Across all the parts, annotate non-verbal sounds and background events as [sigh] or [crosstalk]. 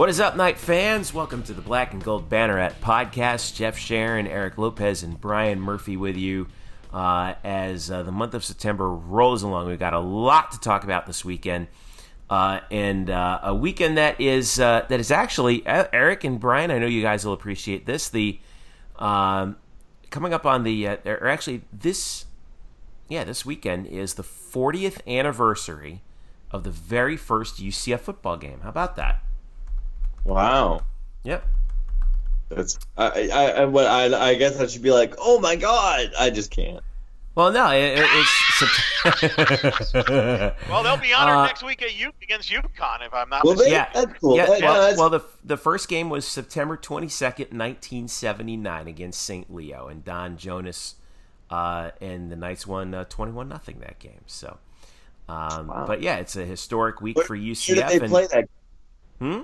What is up, Knight fans? Welcome to the Black and Gold Banneret podcast. Jeff Sharon, Eric Lopez, and Brian Murphy with you uh, as uh, the month of September rolls along. We've got a lot to talk about this weekend, uh, and uh, a weekend that is uh, that is actually uh, Eric and Brian. I know you guys will appreciate this. The um, coming up on the or actually this yeah this weekend is the 40th anniversary of the very first UCF football game. How about that? Wow. Yep. That's I I I, what I, I guess I should be like, oh my god, I just can't. Well, no, it, it's. [laughs] well, they'll be honored uh, next week at U- against UConn, if I'm not well, mistaken. Yeah, that's cool. Yeah, that, well, no, that's... well, the the first game was September 22nd, 1979, against St. Leo, and Don Jonas uh, and the Knights won uh, 21 nothing that game. So, um, wow. but yeah, it's a historic week Where, for UCF. Where did they and, play that? Hmm.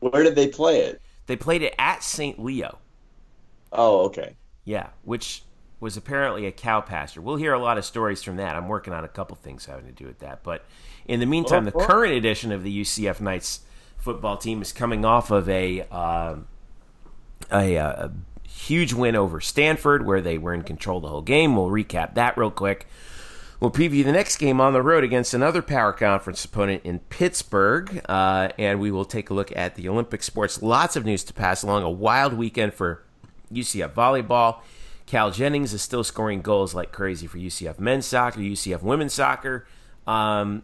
Where did they play it? They played it at St. Leo. Oh, okay. Yeah, which was apparently a cow pasture. We'll hear a lot of stories from that. I'm working on a couple things having to do with that. But in the meantime, the current edition of the UCF Knights football team is coming off of a uh, a, a huge win over Stanford, where they were in control the whole game. We'll recap that real quick. We'll preview the next game on the road against another Power Conference opponent in Pittsburgh, uh, and we will take a look at the Olympic sports. Lots of news to pass along. A wild weekend for UCF volleyball. Cal Jennings is still scoring goals like crazy for UCF men's soccer, UCF women's soccer. Um,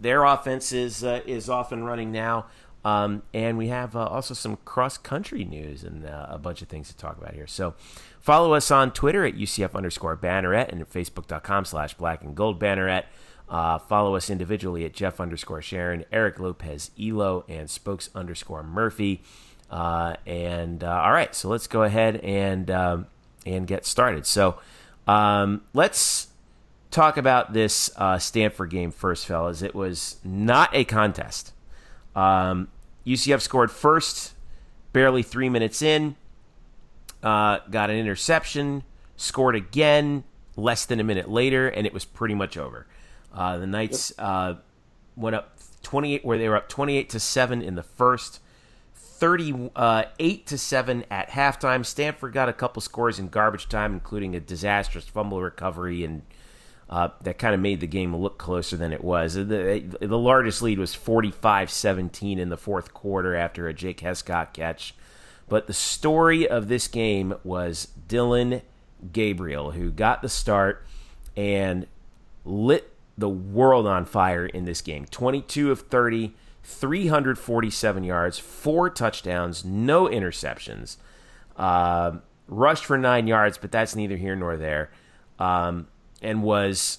their offense is uh, is off and running now. Um, and we have uh, also some cross country news and uh, a bunch of things to talk about here. So follow us on Twitter at UCF underscore banneret and at facebook.com slash black and gold banneret. Uh, follow us individually at Jeff underscore Sharon, Eric Lopez Elo, and Spokes underscore Murphy. Uh, and uh, all right, so let's go ahead and um, and get started. So um, let's talk about this uh, Stanford game first, fellas. It was not a contest. Um, UCF scored first, barely three minutes in, uh, got an interception, scored again less than a minute later, and it was pretty much over. Uh, the Knights uh, went up 28, where they were up 28 to seven in the first. 38 uh, to 7 at halftime. Stanford got a couple scores in garbage time, including a disastrous fumble recovery and uh, that kind of made the game look closer than it was. The, the largest lead was 45 17 in the fourth quarter after a Jake Hescock catch. But the story of this game was Dillon Gabriel, who got the start and lit the world on fire in this game 22 of 30, 347 yards, four touchdowns, no interceptions. Uh, rushed for nine yards, but that's neither here nor there. Um, and was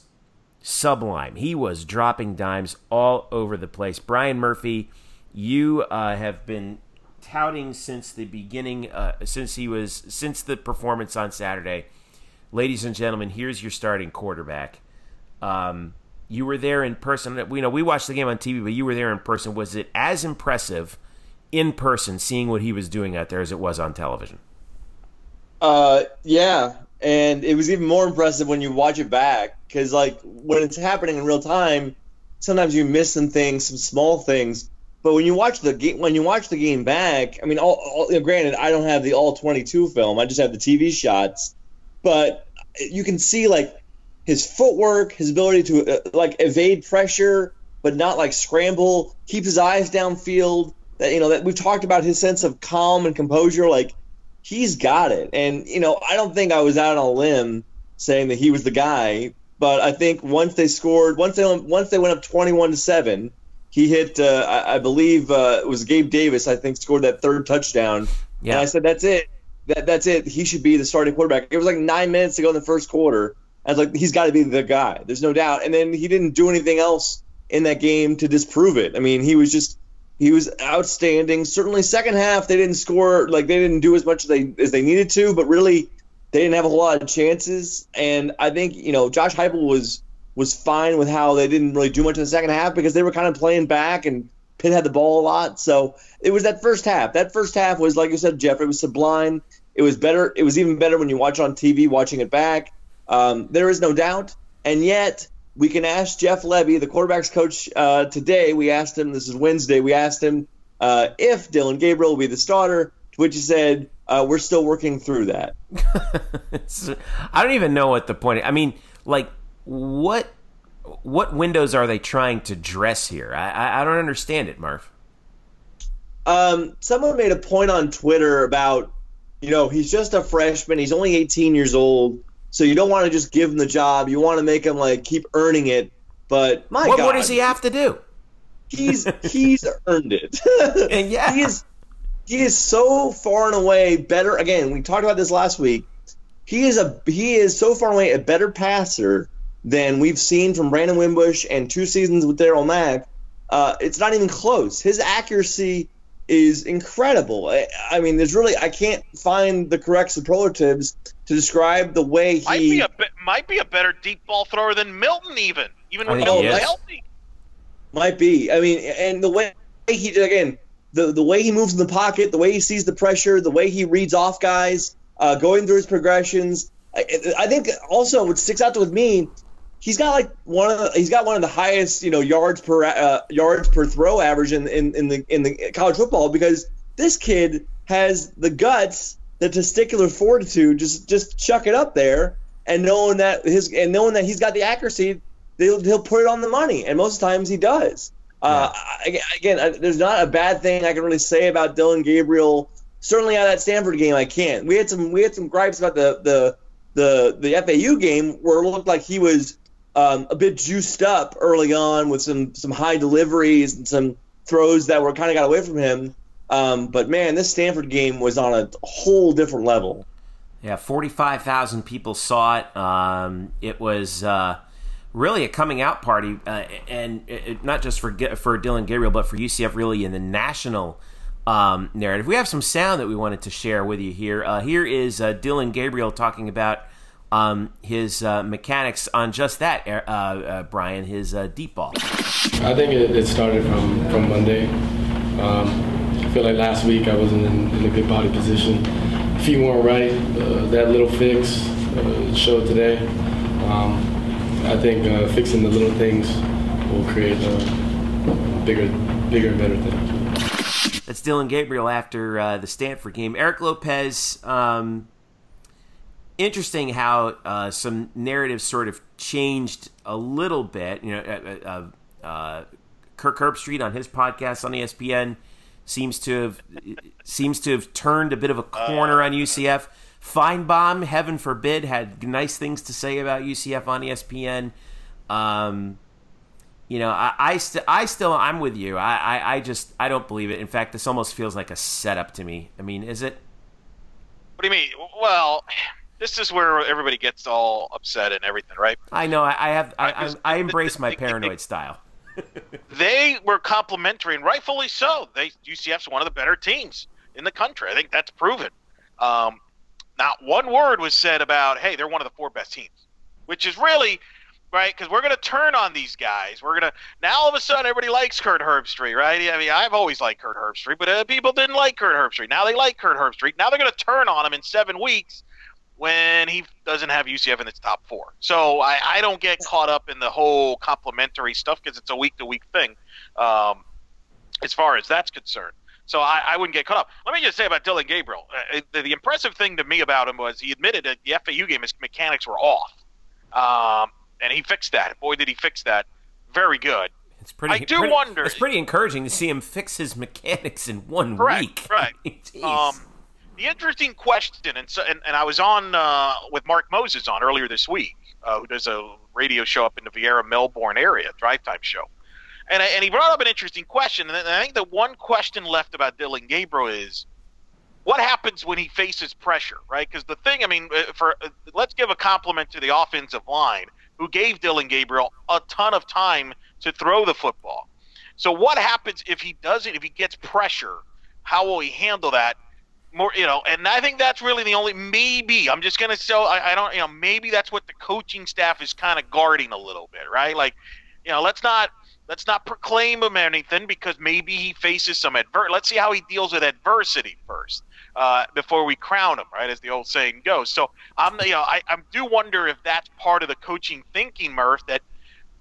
sublime. He was dropping dimes all over the place. Brian Murphy, you uh, have been touting since the beginning, uh, since he was since the performance on Saturday. Ladies and gentlemen, here's your starting quarterback. Um, you were there in person. We know we watched the game on TV, but you were there in person. Was it as impressive in person seeing what he was doing out there as it was on television? Uh, yeah and it was even more impressive when you watch it back because like when it's happening in real time sometimes you miss some things some small things. But when you watch the game when you watch the game back i mean all, all granted i don't have the all 22 film i just have the tv shots but you can see like his footwork his ability to uh, like evade pressure but not like scramble keep his eyes downfield that you know that we've talked about his sense of calm and composure like he's got it. And you know, I don't think I was out on a limb saying that he was the guy, but I think once they scored, once they once they went up twenty-one to seven, he hit. Uh, I, I, believe uh, it was Gabe Davis. I think scored that third touchdown. Yeah. And I said, "That's it. That that's it. He should be the starting quarterback." It was like nine minutes to go in the first quarter. I was like, "He's got to be the guy." There's no doubt. And then he didn't do anything else in that game to disprove it. I mean, he was just he was outstanding. Certainly, second half they didn't score like they didn't do as much as they as they needed to, but really they didn't have a whole lot of chances. And I think you know Josh Heupel was was fine with how they didn't really do much in the second half because they were kind of playing back and Pitt had the ball a lot. So it was that first half. That first half was like you said, Jeff. It was sublime. It was better. It was even better when you watch on TV, watching it back. Um, there is no doubt. And yet, we can ask Jeff Lebby, the quarterbacks coach, uh, today. We asked him. This is Wednesday. We asked him uh, if Dillon Gabriel will be the starter. To which he said, uh, "We're still working through that." [laughs] I don't even know what the point. Is. I mean, like what what windows are they trying to dress here? I I, I don't understand it, Murph. Um, someone made a point on Twitter about, you know, he's just a freshman. He's only 18 years old, so you don't want to just give him the job. You want to make him like keep earning it. But my what, God, what does he have to do? He's he's earned it. [laughs] and yeah, he is he is so far and away better. Again, we talked about this last week. He is a he is so far away a better passer than we've seen from Brandon Wimbush and two seasons with Darriel Mack. Uh, it's not even close. His accuracy is incredible. I, I, mean, there's really I can't find the correct superlatives to describe the way he might be a might be a better deep ball thrower than Milton even even with Milton healthy. Might be. I mean, and the way he again the the way he moves in the pocket, the way he sees the pressure, the way he reads off guys, uh, going through his progressions. I, I think also what sticks out with me he's got like one of the, he's got one of the highest you know yards per uh, yards per throw average in, in, in the in the college football because this kid has the guts, the testicular fortitude, just just chuck it up there and knowing that his and knowing that he's got the accuracy, he'll he'll put it on the money, and most times he does. Uh, again, there's not a bad thing I can really say about Dillon Gabriel. Certainly out of that Stanford game, I can't. We had some we had some gripes about the the the the FAU game where it looked like he was um, a bit juiced up early on with some some high deliveries and some throws that were kind of got away from him. Um, but man, this Stanford game was on a whole different level. Yeah, forty-five thousand people saw it. Um, it was uh, really a coming out party, uh, and it, not just for for Dillon Gabriel, but for UCF really in the national um, narrative. We have some sound that we wanted to share with you here. Uh, here is uh, Dillon Gabriel talking about um, his uh, mechanics on just that, uh, uh, Brian, his uh, deep ball? I think it, it, started from, from Monday. Um, I feel like last week I wasn't in, in a good body position. Feet weren't right. Uh, that little fix uh, showed today. Um, I think fixing the little things will create a bigger, bigger and better things. That's Dillon Gabriel after the Stanford game. Eric Lopez. Um, interesting how uh, some narratives sort of changed a little bit. You know, uh, uh, uh Kirk Herbstreit on his podcast on ESPN seems to have seems to have turned a bit of a corner on UCF. Finebaum, heaven forbid, had nice things to say about UCF on ESPN. Um, you know, I, I, st- I still, I'm with you. I, I, I just, I don't believe it. In fact, this almost feels like a setup to me. I mean, is it? What do you mean? Well, this is where everybody gets all upset and everything, right? I know. I, I have. I, I, I embrace my paranoid the, style. [laughs] they were complimentary, and rightfully so. They UCF's one of the better teams in the country. I think that's proven. Um, not one word was said about, hey, they're one of the four best teams, which is really right because we're going to turn on these guys. We're going to now all of a sudden everybody likes Kirk Herbstreit, right? I mean, I've always liked Kirk Herbstreit, but uh, people didn't like Kirk Herbstreit. Now they like Kirk Herbstreit. Now they're going to turn on him in seven weeks when he doesn't have UCF in its top four. So I, I don't get caught up in the whole complimentary stuff because it's a week to week thing um, as far as that's concerned. So I, I, wouldn't get caught up. Let me just say about Dillon Gabriel. Uh, the, the, impressive thing to me about him was he admitted that the FAU game, his mechanics were off. Um, and he fixed that. Boy, did he fix that. Very good. It's pretty. I do pretty, wonder. It's pretty encouraging to see him fix his mechanics in one correct, week. [laughs] Right. um, the interesting question, and, so, and, and I was on uh, with Mark Moses on earlier this week, uh, who does a radio show up in the Viera Melbourne area, drive time show, and and he brought up an interesting question, and I think the one question left about Dillon Gabriel is, what happens when he faces pressure, right? Because the thing, I mean, uh, for uh, let's give a compliment to the offensive line who gave Dillon Gabriel a ton of time to throw the football. So what happens if he doesn't? If he gets pressure, how will he handle that? More you know and i think that's really the only maybe i'm just to show I, I, don't you know maybe that's what the coaching staff is kind of guarding a little bit right? Like you know let's not let's not proclaim him anything because maybe he faces some adver let's see how he deals with adversity first uh, before we crown him right as the old saying goes. So i'm you know I, I do wonder if that's part of the coaching thinking murph that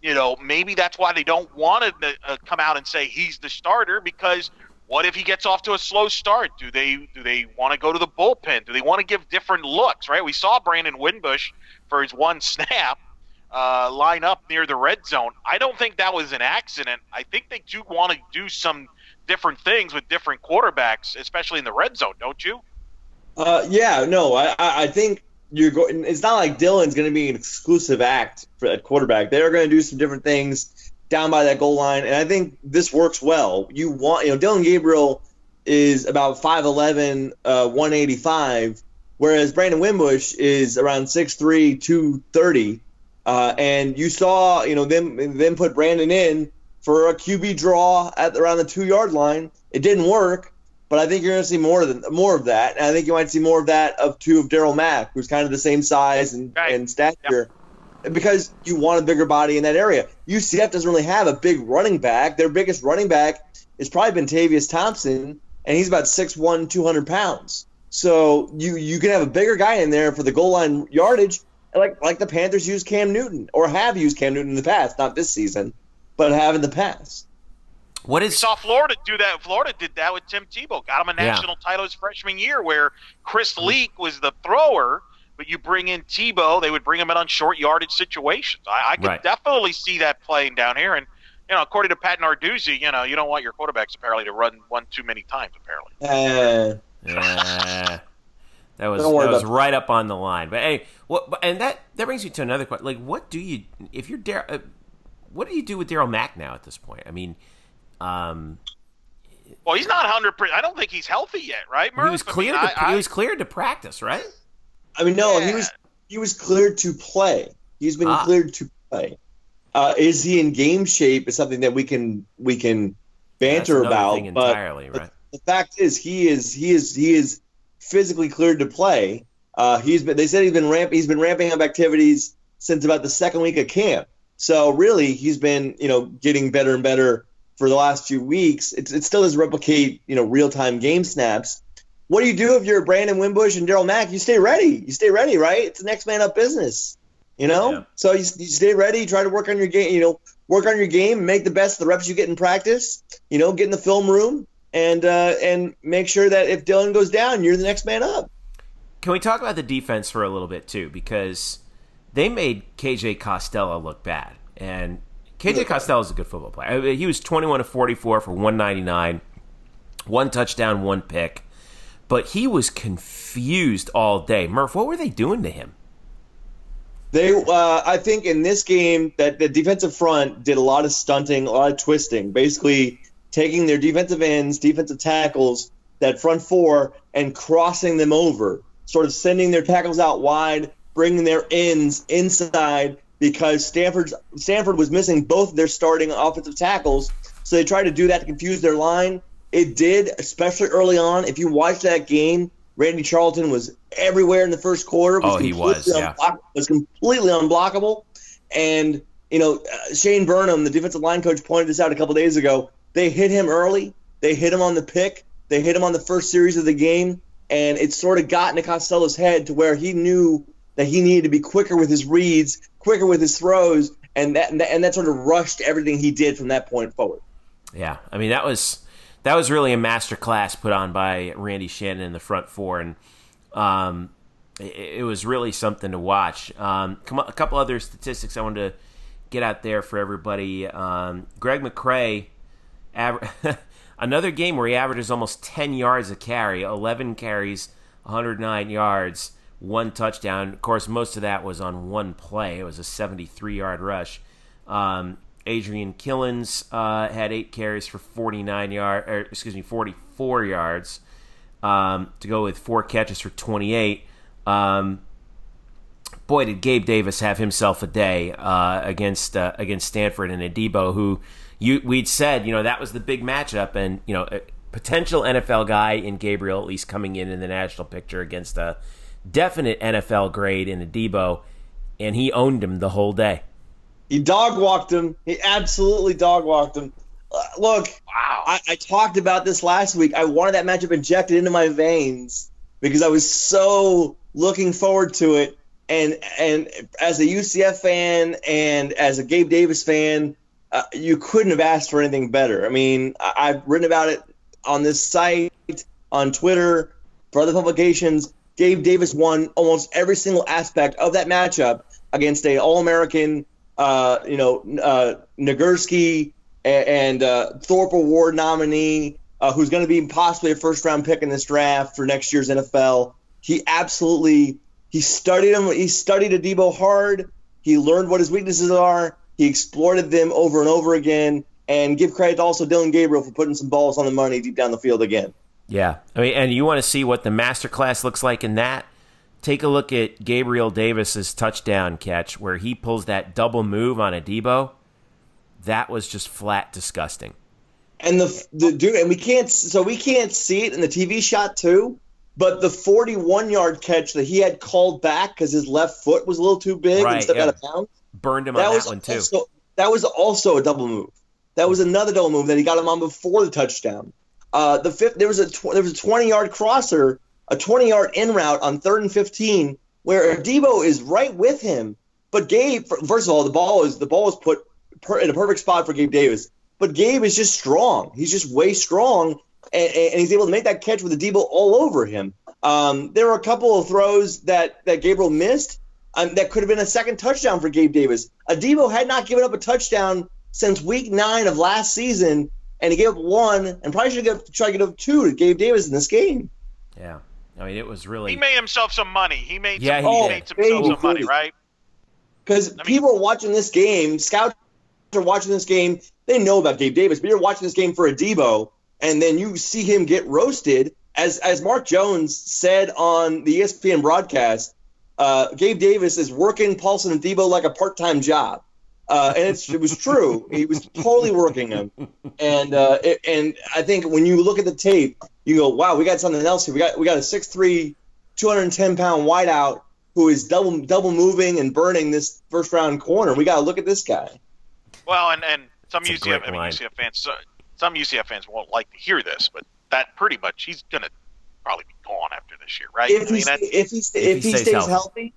you know maybe that's why they don't want to uh, come out and say he's the starter because What if he gets off to a slow start? Do they do they want to go to the bullpen? Do they want to give different looks? Right. We saw Brandon Wimbush for his one [laughs] snap uh, line up near the red zone. I don't think that was an accident. I think they do want to do some different things with different quarterbacks, especially in the red zone, don't you? Uh, yeah, no, I, I think you're going. It's not like Dillon's going to be an exclusive act for that quarterback. They're going to do some different things down by that goal line, and I think this works well. You want, you know, Dillon Gabriel is about 5'11", uh, 185, whereas Brandon Wimbush is around 6'3", 230. Uh, and you saw, you know, them them put Brandon in for a QB draw at around the two yard line. It didn't work, but I think you're going to see more than more of that. And I think you might see more of that of two of Darriel Mack, who's kind of the same size and, right. and stature, yep. Because you want a bigger body in that area. UCF doesn't really have a big running back. Their biggest running back has probably been Tavius Thompson, and he's about 6'1", 200 pounds. So you you can have a bigger guy in there for the goal line yardage, like like the Panthers use Cam Newton or have used Cam Newton in the past, not this season, but have in the past. What is? We saw Florida do that. Florida did that with Tim Tebow, got him a national yeah. title his freshman year, where Chris. Leak was the thrower, but you bring in Tebow, they would bring him in on short yardage situations. I, I could right. definitely see that playing down here, and you know, according to Pat Narduzzi, you know, you don't want your quarterbacks apparently to run one too many times. Apparently. Uh, yeah. That was that was right up on the line. But hey, what? And that that brings me to another question. Like, what do you if you're Dar- uh, What do you do with Darriel Mack now at this point? I mean, um, well, he's not hundred percent. I don't think he's healthy yet, right? Murph? He was cleared. I mean, to, I, he was cleared to practice, right? I mean, no, yeah. he was he was cleared to play. He's been ah. cleared to play. Uh, is he in game shape? Is something that we can we can banter about. But, entirely, right? the fact is, he is he is he is physically cleared to play. Uh, he's been. They said he's been ramp. He's been ramping up activities since about the second week of camp. So really, he's been you know getting better and better for the last few weeks. It, it still doesn't replicate you know real time game snaps. What do you do if you're Brandon Wimbush and Darriel Mack? You stay ready. You stay ready, right? It's the next man up business. You know, yeah. so you, you stay ready. Try to work on your game. You know, work on your game. Make the best of the reps you get in practice. You know, get in the film room and uh, and make sure that if Dillon goes down, you're the next man up. Can we talk about the defense for a little bit too? Because they made KJ Costello look bad, and KJ Costello is a good football player. He was 21 to 44 for 199, one touchdown, one pick, but he was confused all day. Murph, what were they doing to him? They, uh, I think, in this game, that the defensive front did a lot of stunting, a lot of twisting. Basically, taking their defensive ends, defensive tackles, that front four, and crossing them over, sort of sending their tackles out wide, bringing their ends inside because Stanford's Stanford was missing both their starting offensive tackles, so they tried to do that to confuse their line. It did, especially early on. If you watch that game, Randy Charlton was everywhere in the first quarter. Was oh, he was. Yeah. Was completely unblockable, and you know uh, Shane Burnham, the defensive line coach, pointed this out a couple days ago. They hit him early. They hit him on the pick. They hit him on the first series of the game, and it sort of got into Costello's head to where he knew that he needed to be quicker with his reads, quicker with his throws, and that and that, sort of rushed everything he did from that point forward. Yeah, I mean that was that was really a master class put on by Randy Shannon in the front four, and um, it, it, was really something to watch. Um, a couple other statistics I wanted to get out there for everybody. Um, Greg McCrae Aver- [laughs] another game where he averages almost 10 yards a carry, 11 carries, 109 yards, one touchdown. Of course, most of that was on one play. It was a 73 yard rush. Um, Adrian Killins uh, had eight carries for 49 yards, or excuse me, 44 yards um, to go with four catches for 28. Um, boy, did Gabe Davis have himself a day uh, against uh, against Stanford and Adebo, who you we'd said you know that was the big matchup, and you know a potential NFL guy in Gabriel at least coming in in the national picture against a definite NFL grade in Adebo, and he owned him the whole day. He dog walked him. He absolutely dog walked him. Uh, look, wow. I, I talked about this last week. I wanted that matchup injected into my veins because I was so looking forward to it. And and as a UCF fan and as a Gabe Davis fan, uh, you couldn't have asked for anything better. I mean, I, have written about it on this site, on Twitter, for other publications. Gabe Davis won almost every single aspect of that matchup against a All-American, uh, you know, uh, Nagurski and, and uh, Thorpe Award nominee, uh, who's going to be possibly a first-round pick in this draft for next year's NFL. He absolutely he studied him. He studied Adebo hard. He learned what his weaknesses are. He exploited them over and over again. And give credit to also Dillon Gabriel for putting some balls on the money deep down the field again. Yeah, I mean, and you want to see what the masterclass looks like in that? Take a look at Gabriel Davis's touchdown catch where he pulls that double move on Adebo. That was just flat disgusting. And the the dude, and we can't, so we can't see it in the TV shot too. But the 41 yard catch that he had called back because his left foot was a little too big Right, and stepped yeah. out of bounds. Burned him That on was that one too. also that was also a double move. That was another double move that he got him on before the touchdown. Uh, the fifth, there was a tw- there was a 20 yard crosser, a 20 yard in route on third and 15 where Debo is right with him. But Gabe, first of all, the ball is the ball was put per, in a perfect spot for Gabe Davis. But Gabe is just strong. He's just way strong, and, and he's able to make that catch with Debo all over him. Um, there were a couple of throws that that Gabriel missed um, that could have been a second touchdown for Gabe Davis. Adebo had not given up a touchdown since week nine of last season, and he gave up one, and probably should have tried to get up two to Gabe Davis in this game. Yeah, I mean, it was really. He made himself some money. He made Yeah, some, he he did. made himself some money, right? Because mean- people are watching this game, scouts are watching this game. They know about Gabe Davis, but you're watching this game for a Debo, and then you see him get roasted. As as Mark Jones said on the ESPN broadcast, uh, Gabe Davis is working Paulson and Debo like a part time job. Uh, and it's, it was true. He was totally working him, and uh, it, and I think when you look at the tape, you go, "Wow, we got something else here. We got we got a 6'3", 210 pound wideout who is double double moving and burning this first round corner. We got to look at this guy. Well, and and some That's UCF, I mean. UCF fans, some UCF fans won't like to hear this, but that pretty much he's gonna probably be gone after this year, right? If I he mean, sta- if he sta- If if he he stays stays healthy. healthy,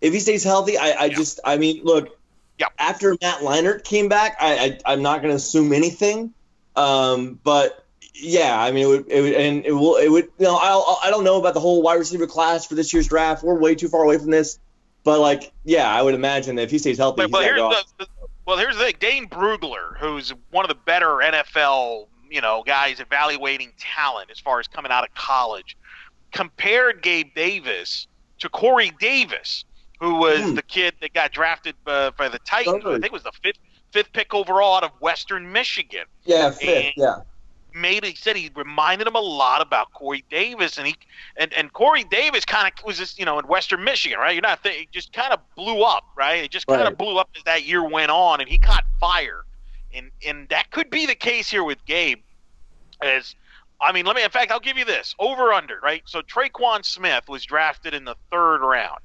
if he stays healthy, I, I Yeah. just I mean look. Yeah. After Matt Leinart came back, I, I I'm not going to assume anything, um, but yeah, I mean it would, it would and it will it would you know I I don't know about the whole wide receiver class for this year's draft. We're way too far away from this, but like yeah, I would imagine that if he stays healthy, but, he's but here's the, the well, here's the thing: Dane Brugler, who's one of the better NFL, you know, guys evaluating talent as far as coming out of college, compared Gabe Davis to Corey Davis, who was Hmm. the kid that got drafted uh, by the Titans. I think it was the fifth fifth pick overall out of Western Michigan. yeah, fifth, and- yeah. Made he said he reminded him a lot about Corey Davis and he and, and Corey Davis kind of was just you know in Western Michigan right? You're not th- just kind of blew up right? It just kind of Right. blew up as that year went on and he caught fire. And and that could be the case here with Gabe as I mean let me in fact I'll give you this over under right? So Tre'Quan Smith was drafted in the third round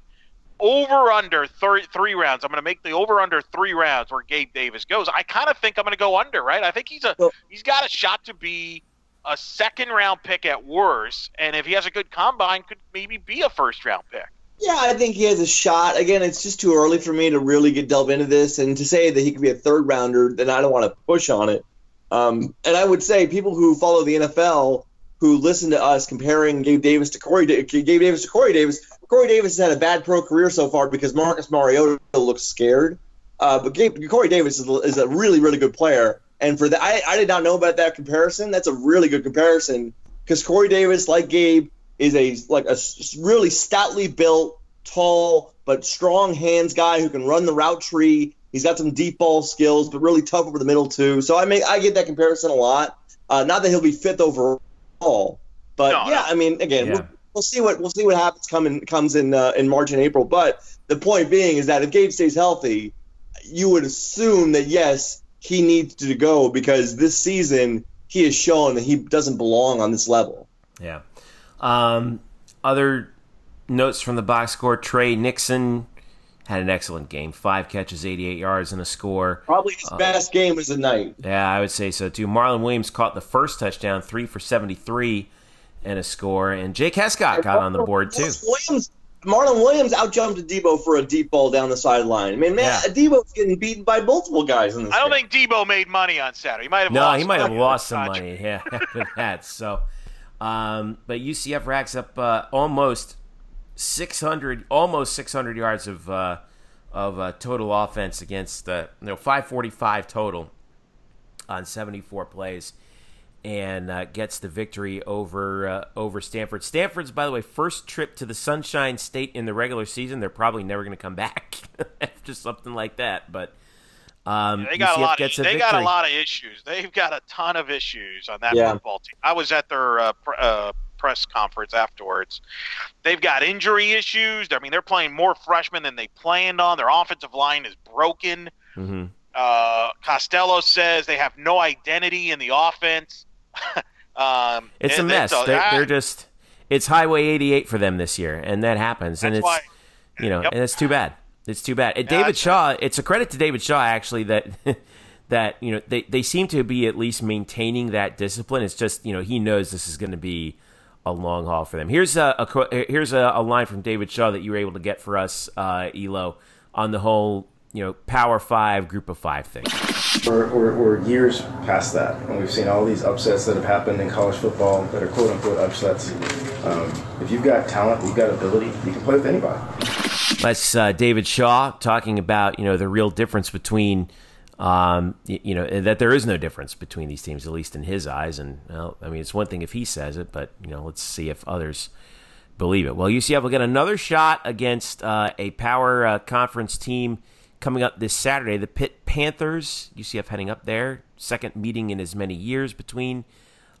over under thir- three rounds. I'm going to make the over under three rounds where Gabe Davis goes. I kind of think I'm going to go under, right? I think he's a Well- he's got a shot to be a second round pick at worst, and if he has a good combine, could maybe be a first round pick. Yeah, I think he has a shot. Again, it's just too early for me to really get delve into this, and to say that he could be a third rounder, then I don't want to push on it. Um, and I would say people who follow the NFL, who listen to us comparing Gabe Davis to Corey, Gabe Davis to Corey Davis, Corey Davis has had a bad pro career so far because Marcus Mariota looks scared. Uh, but Gabe, Corey Davis is, is a really, really good player, and for that, I, I did not know about that comparison. That's a really good comparison because Corey Davis, like Gabe, is a like a really stoutly built, tall but strong hands guy who can run the route tree. He's got some deep ball skills, but really tough over the middle too. So I make I get that comparison a lot. Uh, not that he'll be fifth overall, but No, yeah, no. I mean, again, Yeah. We'll, see what we'll see what happens coming comes in uh, in March and April. But the point being is that if Gabe stays healthy, you would assume that yes, he needs to go because this season he has shown that he doesn't belong on this level. Yeah. Um, other notes from the box score: Tre Nixon had an excellent game, five catches, 88 yards, and a score. Probably his best game was the night. Yeah, I would say so too. Marlon Williams caught the first touchdown, three for 73, and a score. And Jake Hescock got on the board too. Williams, Marlon Williams outjumped Debo for a deep ball down the sideline. I mean, man, yeah. Debo's getting beaten by multiple guys in this. I don't game. think Debo made money on Saturday. He might have. No, lost he might have lost some money. Yeah, [laughs] after that. So, um, but UCF racks up uh, almost 600, almost 600 yards of uh, of uh, total offense against the you know 545 total on 74 plays and uh, gets the victory over uh, over Stanford. Stanford's, by the way, first trip to the Sunshine State in the regular season. They're probably never going to come back [laughs] after something like that. But um, yeah, they got UCF a lot. Of, they got a lot of issues. They've got a ton of issues on that yeah. football team. I was at their uh, pr- uh, press conference afterwards. They've got injury issues. I mean, they're playing more freshmen than they planned on. Their offensive line is broken. Mm-hmm. Uh, Costello says they have no identity in the offense. [laughs] um, it's a mess. It's a, they're, they're, just it's Highway 88 for them this year, and that happens, and it's why, you know, yep. and it's too bad. It's too bad. Yeah, David Shaw. It's a credit to David Shaw actually that. [laughs] that you know they, they seem to be at least maintaining that discipline. It's just you know he knows this is going to be a long haul for them. Here's a, a here's a, a, line from David Shaw that you were able to get for us, uh, Elo, on the whole you know Power Five, Group of Five thing. We're, we're, we're, years past that, and we've seen all these upsets that have happened in college football that are quote unquote upsets. Um, if you've got talent, you've got ability, you can play with anybody. That's uh, David Shaw talking about you know the real difference between. Um, you, know that there is no difference between these teams, at least in his eyes. And well, I mean, it's one thing if he says it, but you know, let's see if others believe it. Well, UCF will get another shot against uh, a power uh, conference team coming up this Saturday. The Pitt Panthers, UCF heading up there. Second meeting in as many years between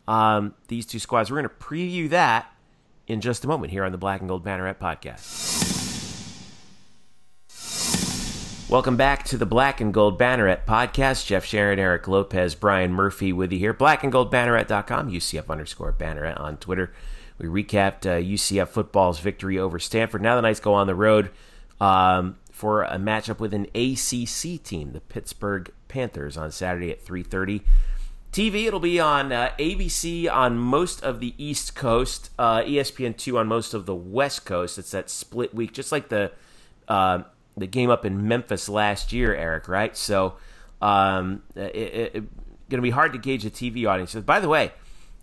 um, these two squads. We're going to preview that in just a moment here on the Black and Gold Banneret podcast. Welcome back to the Black and Gold Banneret podcast. Jeff Sharon, Eric Lopez, Brian Murphy with you here. Blackandgoldbanneret.com, UCF underscore banneret on Twitter. We recapped uh, UCF football's victory over Stanford. Now the Knights go on the road. Um, for a matchup with an ACC team, the Pittsburgh Panthers, on Saturday at 3:30. TV, it'll be on uh, ABC on most of the East Coast, uh, ESPN2 on most of the West Coast. It's that split week, just like the uh, the game up in Memphis last year, Eric. Right? So, um, going to be hard to gauge the TV audience. By the way,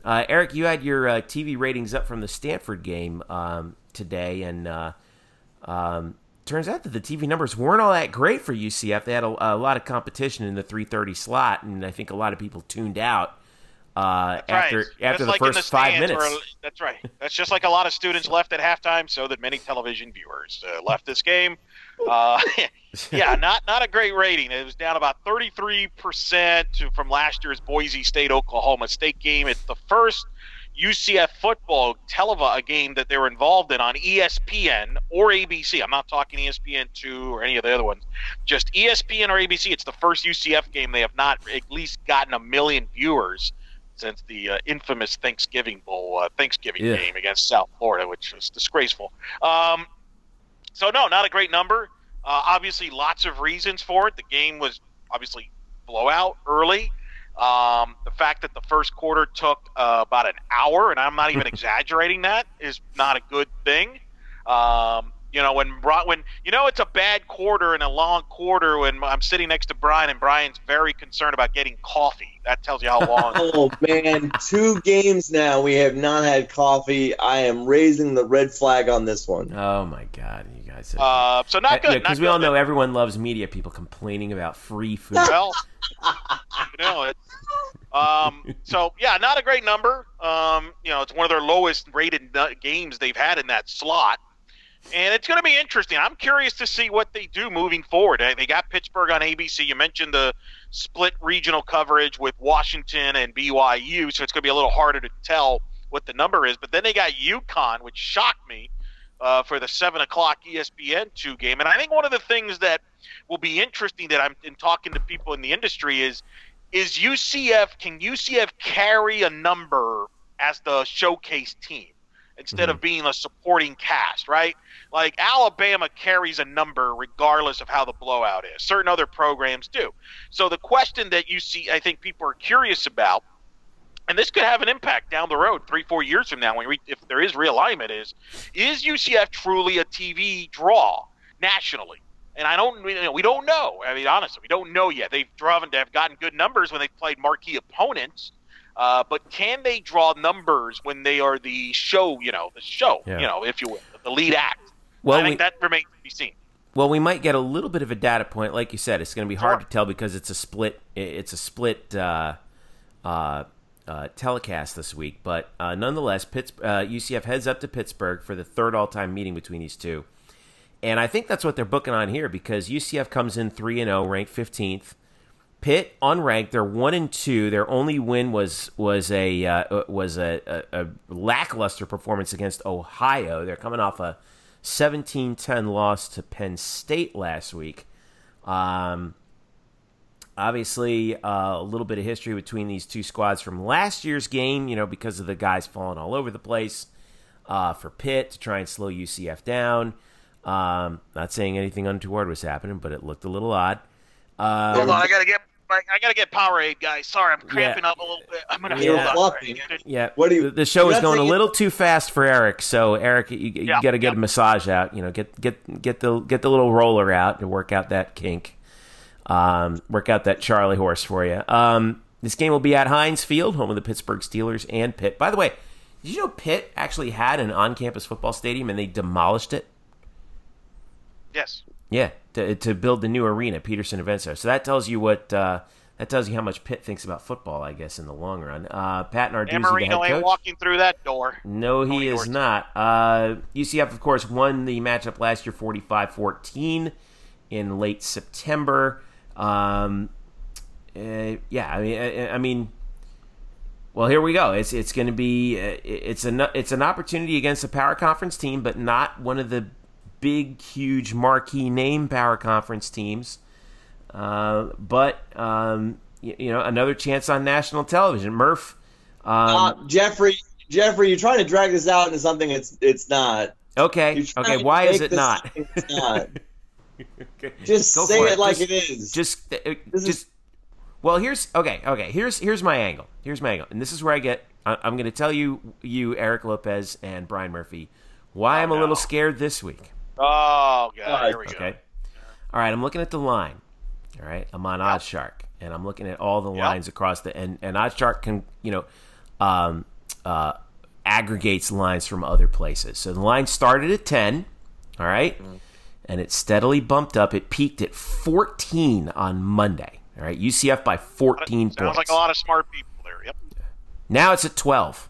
uh, Eric, you had your uh, TV ratings up from the Stanford game um, today, and uh, um, turns out that the TV numbers weren't all that great for UCF. They had a, a lot of competition in the 3:30 slot, and I think a lot of people tuned out uh, after right. after the like first the five minutes. Where, that's right. That's just like a lot of students left at halftime, so that many television viewers uh, left this game. Uh, [laughs] yeah, [laughs] not not a great rating. It was down about 33 percent from last year's Boise State Oklahoma State game. It's the first UCF football telev a game that they were involved in on ESPN or ABC. I'm not talking ESPN two or any of the other ones. Just ESPN or ABC. It's the first UCF game they have not at least gotten a million viewers since the uh, infamous Thanksgiving Bowl uh, Thanksgiving yeah. game against South Florida, which was disgraceful. Um, so no, not a great number. Uh, obviously, lots of reasons for it. The game was obviously blowout early. Um, the fact that the first quarter took uh, about an hour, and I'm not even [laughs] exaggerating that, is not a good thing. Um, you know, when when you know it's a bad quarter and a long quarter when I'm sitting next to Brian and Brian's very concerned about getting coffee. That tells you how long. [laughs] oh man, two games now we have not had coffee. I am raising the red flag on this one. Oh my god, you guys. Are... Uh, so not good. Because yeah, we all know everyone loves media. People complaining about free food. Well, [laughs] you know it. Um, so yeah, not a great number. Um, you know, it's one of their lowest rated games they've had in that slot and it's going to be interesting. I'm curious to see what they do moving forward. They got Pittsburgh on ABC. You mentioned the split regional coverage with Washington and BYU, so it's going to be a little harder to tell what the number is. But then they got UConn, which shocked me uh, for the seven o'clock ESPN two game. And I think one of the things that will be interesting that I'm in talking to people in the industry is is UCF can UCF carry a number as the showcase team instead mm-hmm. of being a supporting cast, right? Like Alabama carries a number regardless of how the blowout is. Certain other programs do. So the question that you see, I think people are curious about and this could have an impact down the road, three, four years from now, when we, if there is realignment, is is UCF truly a TV draw nationally? And I don't, you know, we don't know. I mean, honestly, we don't know yet. They've driven, they've gotten good numbers when they've played marquee opponents, uh, but can they draw numbers when they are the show? You know, the show. Yeah. You know, if you will, the lead act. Well, I think we- that remains to be seen. Well, we might get a little bit of a data point, like you said. It's going to be hard Sure. to tell because it's a split. It's a split uh, uh, uh, telecast this week, but uh, nonetheless, Pitts, uh, UCF heads up to Pittsburgh for the third all-time meeting between these two, and I think that's what they're booking on here because UCF comes in three and zero, ranked fifteenth. Pitt unranked. They're one and two. Their only win was was a uh, was a, a, a lackluster performance against Ohio. They're coming off a 17-10 loss to Penn State last week. Um, obviously, uh, a little bit of history between these two squads from last year's game. You know, because of the guys falling all over the place uh, for Pitt to try and slow UCF down. Um, not saying anything untoward was happening, but it looked a little odd. Uh, Hold on, I gotta get. I I gotta get Powerade, guys. Sorry, I'm cramping up a little bit. I'm gonna Yeah. hold on. Fluffy. Yeah. What do you- the, the show is going a little too fast for Eric. So Eric, you, you Yeah, got to get yeah. a massage out. You know, get get get the get the little roller out to work out that kink. Um, work out that Charlie horse for you. Um, this game will be at Heinz Field, home of the Pittsburgh Steelers and Pitt. By the way, did you know Pitt actually had an on-campus football stadium and they demolished it? Yes. Yeah, to, to build the new arena, Petersen Event Center. So that tells you what uh, that tells you how much Pitt thinks about football, I guess, in the long run. Uh, Pat Narduzzi, Dan the head coach. walking through that door. No, he Tony is not. Uh, UCF, of course, won the matchup last year 45 14 in late September. Um, uh, yeah, I mean, I, I mean, well, here we go. It's it's going to be it's an it's an opportunity against a power conference team, but not one of the big, huge marquee name power conference teams. Uh, but um, you, you know, another chance on national television. Murph. Um, Uh, Jeffrey, Jeffrey, you're trying to drag this out into something it's it's not. Okay. Okay. Why is it not? It's not. [laughs] Okay. Just Go say for it, like Just- it is. Just, uh, This is- just. Well, here's okay. Okay. Here's here's my angle. Here's my angle, and this is where I get. I, I'm going to tell you, you Eric Lopez and Brian Murphy, why I'm a no. little scared this week. Oh god, God. here we go. Okay. All right. I'm looking at the line. All right. I'm on OddsShark, and I'm looking at all the Yep. lines across the and and OddsShark can you know, um, uh, aggregates lines from other places. So the line started at ten. All right? and it steadily bumped up. It peaked at 14 on Monday. All right, UCF by 14 Sounds points. like a lot of smart people there. Yep. Now it's at 12.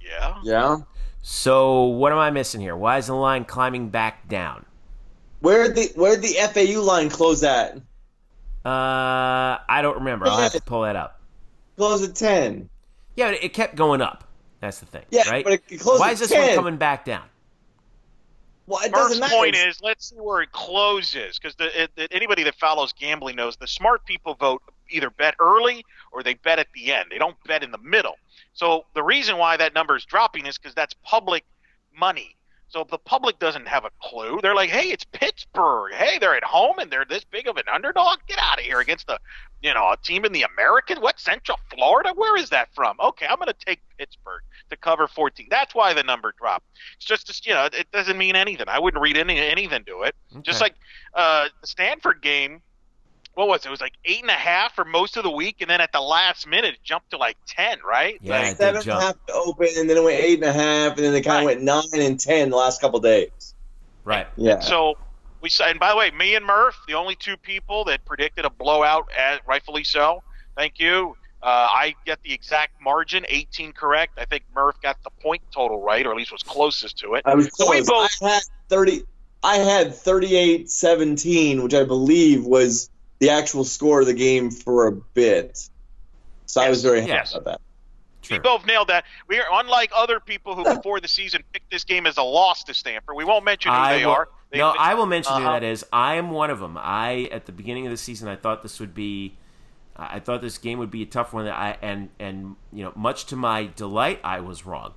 Yeah. yeah. So what am I missing here? Why is the line climbing back down? Where would the where the FAU line close at? Uh, I don't remember. I'll have to pull that up. Close at ten. Yeah, but it kept going up. That's the thing, Yeah, right? but it closed Why at is this 10. one coming back down? Well, it First matter. point is let's see where it closes because anybody that follows gambling knows the smart people vote either bet early or they bet at the end. They don't bet in the middle. So the reason why that number is dropping is because that's public money. So the public doesn't have a clue. They're like, "Hey, it's Pittsburgh. Hey, they're at home and they're this big of an underdog. Get out of here against a, you know, a team in the American. What Central Florida? Where is that from? Okay, I'm going to take Pittsburgh to cover 14. That's why the number dropped. It's just, you know, it doesn't mean anything. I wouldn't read any anything to it. Just like uh, the Stanford game. What was it? It was like eight and a half for most of the week, and then at the last minute, it jumped to like ten. Right? Yeah, Like, it did seven and a jump. to open, and then it went eight and a half, and then it kind of went nine and ten the last couple days. Right. Yeah. So we saw, and by the way, me and Murph, the only two people that predicted a blowout, as rightfully so. Thank you. Uh, I get the exact margin, 18 correct. I think Murph got the point total right, or at least was closest to it. I was So we both- I had thirty. I had 38-17, which I believe was the actual score of the game for a bit. So I was very happy Yes. about that. We both nailed that. We are unlike other people who before the season picked this game as a loss to Stanford. We won't mention who I they will, are. They, no, I will mention who Uh-huh. that is. I am one of them. I at the beginning of the season, I thought this would be, I thought this game would be a tough one. That I and and you know, much to my delight, I was wrong.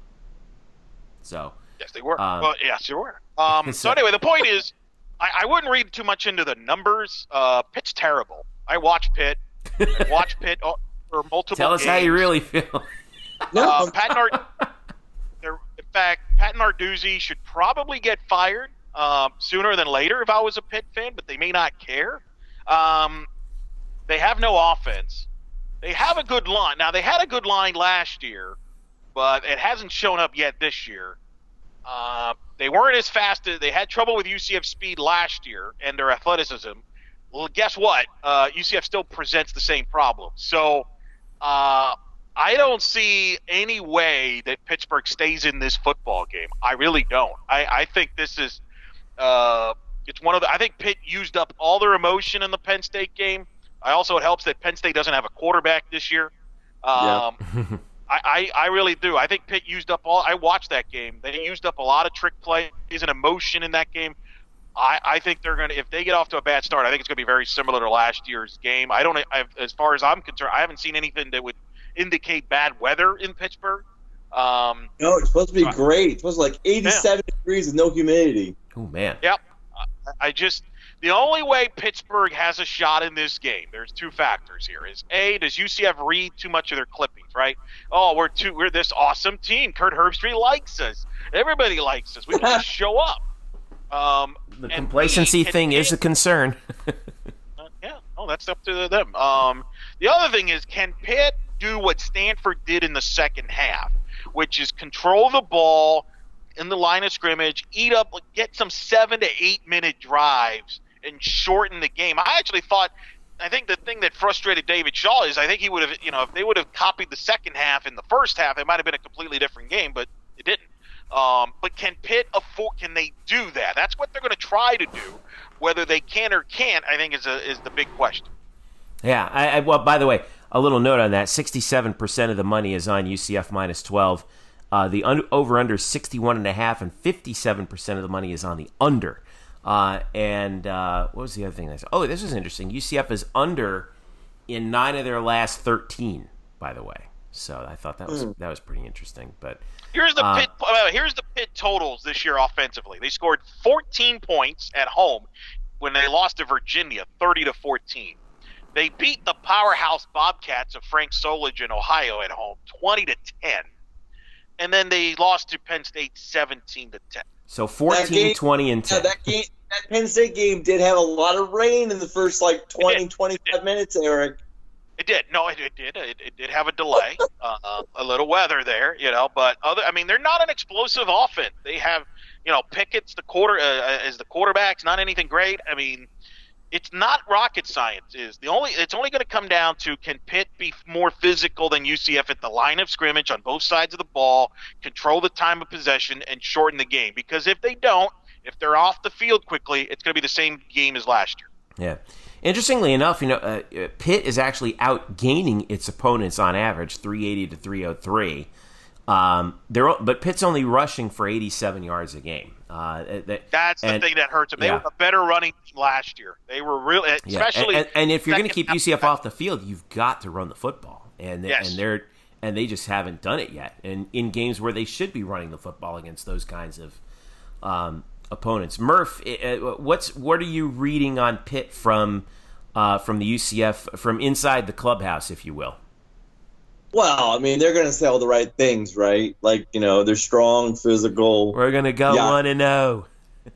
So Yes, they were. Um, well, yes, they were. Um, [laughs] so so- anyway, the point is, I, I wouldn't read too much into the numbers. Uh, Pitt's terrible. I watch Pitt. I watch Pitt. For multiple. Tell us games. how you really feel. No, Uh, Pat Nard- in fact, Pat Narduzzi should probably get fired um, sooner than later if I was a Pitt fan, but they may not care. Um, they have no offense. They have a good line. Now, they had a good line last year, but it hasn't shown up yet this year. Uh, they weren't as fast as they had trouble with UCF speed last year and their athleticism. Well, guess what? Uh, UCF still presents the same problem. So, uh, I don't see any way that Pittsburgh stays in this football game. I really don't. I, I think this is uh, it's one of the. I think Pitt used up all their emotion in the Penn State game. I also it helps that Penn State doesn't have a quarterback this year. Um, [laughs] I, I, I really do. I think Pitt used up all. I watched that game. They used up a lot of trick plays and emotion in that game. I, I think they're going to, if they get off to a bad start, I think it's going to be very similar to last year's game. I don't, I've, as far as I'm concerned, I haven't seen anything that would indicate bad weather in Pittsburgh. Um, no, it's supposed to be great. It's supposed to be like 87 degrees with no humidity. oh man. Yep. I- I just the only way Pittsburgh has a shot in this game. There's two factors here. Is a does UCF read too much of their clippings? Right? Oh, we're too we're this awesome team. Kirk Herbstreit likes us. Everybody likes us. We can just [laughs] show up. Um, The complacency B, thing Pitt- is a concern. [laughs] uh, yeah, oh, that's up to them. Um, the other thing is, can Pitt do what Stanford did in the second half, which is control the ball in the line of scrimmage, eat up, get some seven to eight minute drives, and shorten the game? I actually thought. I think the thing that frustrated David Shaw is I think he would have, you know, if they would have copied the second half in the first half, it might have been a completely different game, but it didn't. Um, but can Pitt afford? Can they do that? That's what they're going to try to do. Whether they can or can't, I think is a, is the big question. Yeah. I, I, well, by the way, a little note on that: sixty-seven percent of the money is on UCF minus twelve. Uh, the un- over/under sixty-one and a half, and fifty-seven percent of the money is on the under. Uh, and uh, what was the other thing? I said? Oh, this is interesting. UCF is under in nine of their last thirteen. By the way, so I thought that was that was pretty interesting. But Here's the Uh, pit. Uh, here's the pit totals this year offensively. They scored 14 points at home when they lost to Virginia, 30 to 14. They beat the powerhouse Bobcats of Frank Solich in Ohio at home, 20 to 10. And then they lost to Penn State, 17 to 10. So 14, game- 20, and Yeah, ten. that game, that Penn State game did have a lot of rain in the first like 20, 25 minutes, Eric. It did. No, it, it did. It, it did have a delay, uh, [laughs] a little weather there, you know. But other, I mean, they're not an explosive offense. They have, you know, Pickett's the quarter uh, as the quarterback's not anything great. I mean, it's not rocket science. Is the only. It's only going to come down to can Pitt be more physical than UCF at the line of scrimmage on both sides of the ball, control the time of possession, and shorten the game. Because if they don't, if they're off the field quickly, it's going to be the same game as last year. Yeah. Interestingly enough, you know, uh, uh, Pitt is actually outgaining its opponents on average, 380 to 303. Um, they're but Pitt's only rushing for 87 yards a game. Uh, that- That's the and- thing that hurts them. They yeah. were a better running team last year. They were really, Yeah, especially. and, and, and if you're going to keep half- UCF off the field, you've got to run the football, and they, Yes. and they're and they just haven't done it yet. And in games where they should be running the football against those kinds of um, opponents, Murph, uh, what's what are you reading on Pitt from uh, from the UCF from inside the clubhouse, if you will? Well, I mean, they're going to say all the right things, right? Like, you know, they're strong, physical, We're going to go Yeah. one and oh.